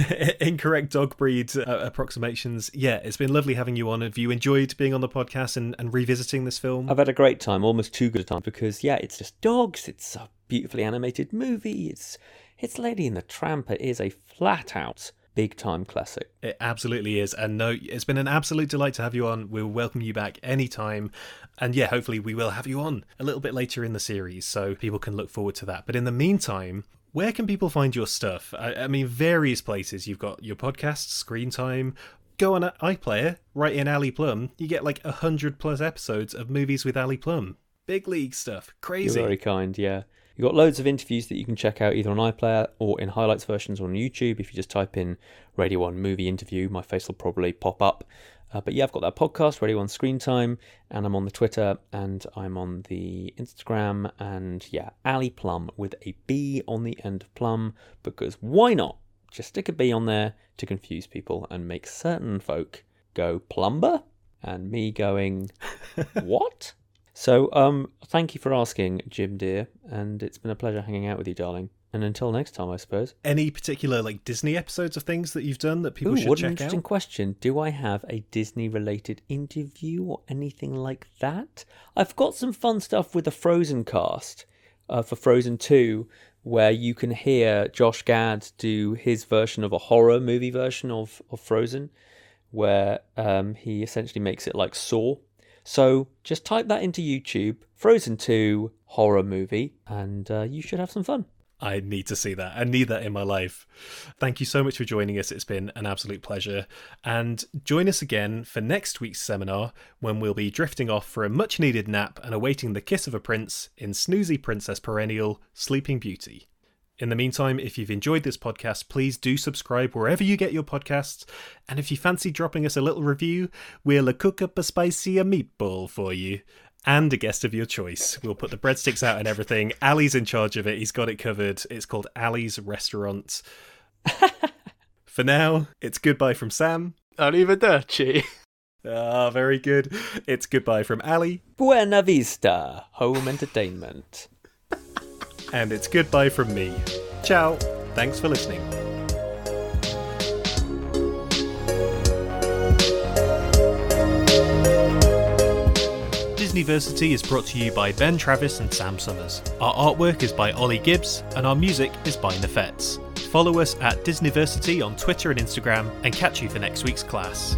incorrect dog breed uh, approximations. Yeah, it's been lovely having you on. Have you enjoyed being on the podcast and, and revisiting this film? I've had a great time, almost too good a time, because yeah, it's just dogs. It's a beautifully animated movie. It's it's Lady and the Tramp. It is a flat out big time classic. It absolutely is. And no, it's been an absolute delight to have you on. We'll welcome you back anytime. And yeah, hopefully we will have you on a little bit later in the series so people can look forward to that. But in the meantime, where can people find your stuff? I, I mean, various places. You've got your podcast, Screen Time. Go on iPlayer, write in Ali Plumb. You get like a hundred plus episodes of movies with Ali Plumb. Big league stuff. Crazy. You're very kind, yeah. You've got loads of interviews that you can check out either on iPlayer or in highlights versions on YouTube. If you just type in Radio 1 movie interview, my face will probably pop up. Uh, but yeah, I've got that podcast, Radio 1 Screen Time, and I'm on the Twitter and I'm on the Instagram. And yeah, Ali Plumb with a B on the end of plum, because why not? Just stick a B on there to confuse people and make certain folk go plumber and me going, what? So, um, thank you for asking, Jim Dear, and it's been a pleasure hanging out with you, darling. And until next time, I suppose. Any particular like Disney episodes of things that you've done that people Ooh, should what an interesting out? question. Do I have a Disney-related interview or anything like that? I've got some fun stuff with the Frozen cast uh, for Frozen Two, where you can hear Josh Gad do his version of a horror movie version of of Frozen, where um, he essentially makes it like Saw. So just type that into YouTube, Frozen 2 horror movie, and uh, you should have some fun. I need to see that. I need that in my life. Thank you so much for joining us. It's been an absolute pleasure. And join us again for next week's seminar when we'll be drifting off for a much needed nap and awaiting the kiss of a prince in Snoozy Princess Perennial Sleeping Beauty. In the meantime, if you've enjoyed this podcast, please do subscribe wherever you get your podcasts. And if you fancy dropping us a little review, we'll cook up a spicier meatball for you and a guest of your choice. We'll put the breadsticks out and everything. Ali's in charge of it. He's got it covered. It's called Ali's Restaurant. For now, it's goodbye from Sam. Arrivederci. Ah, very good. It's goodbye from Ali. Buena vista, home entertainment. And it's goodbye from me. Ciao. Thanks for listening. Disneyversity is brought to you by Ben Travis and Sam Summers. Our artwork is by Ollie Gibbs, and our music is by Nefets. Follow us at Disneyversity on Twitter and Instagram, and catch you for next week's class.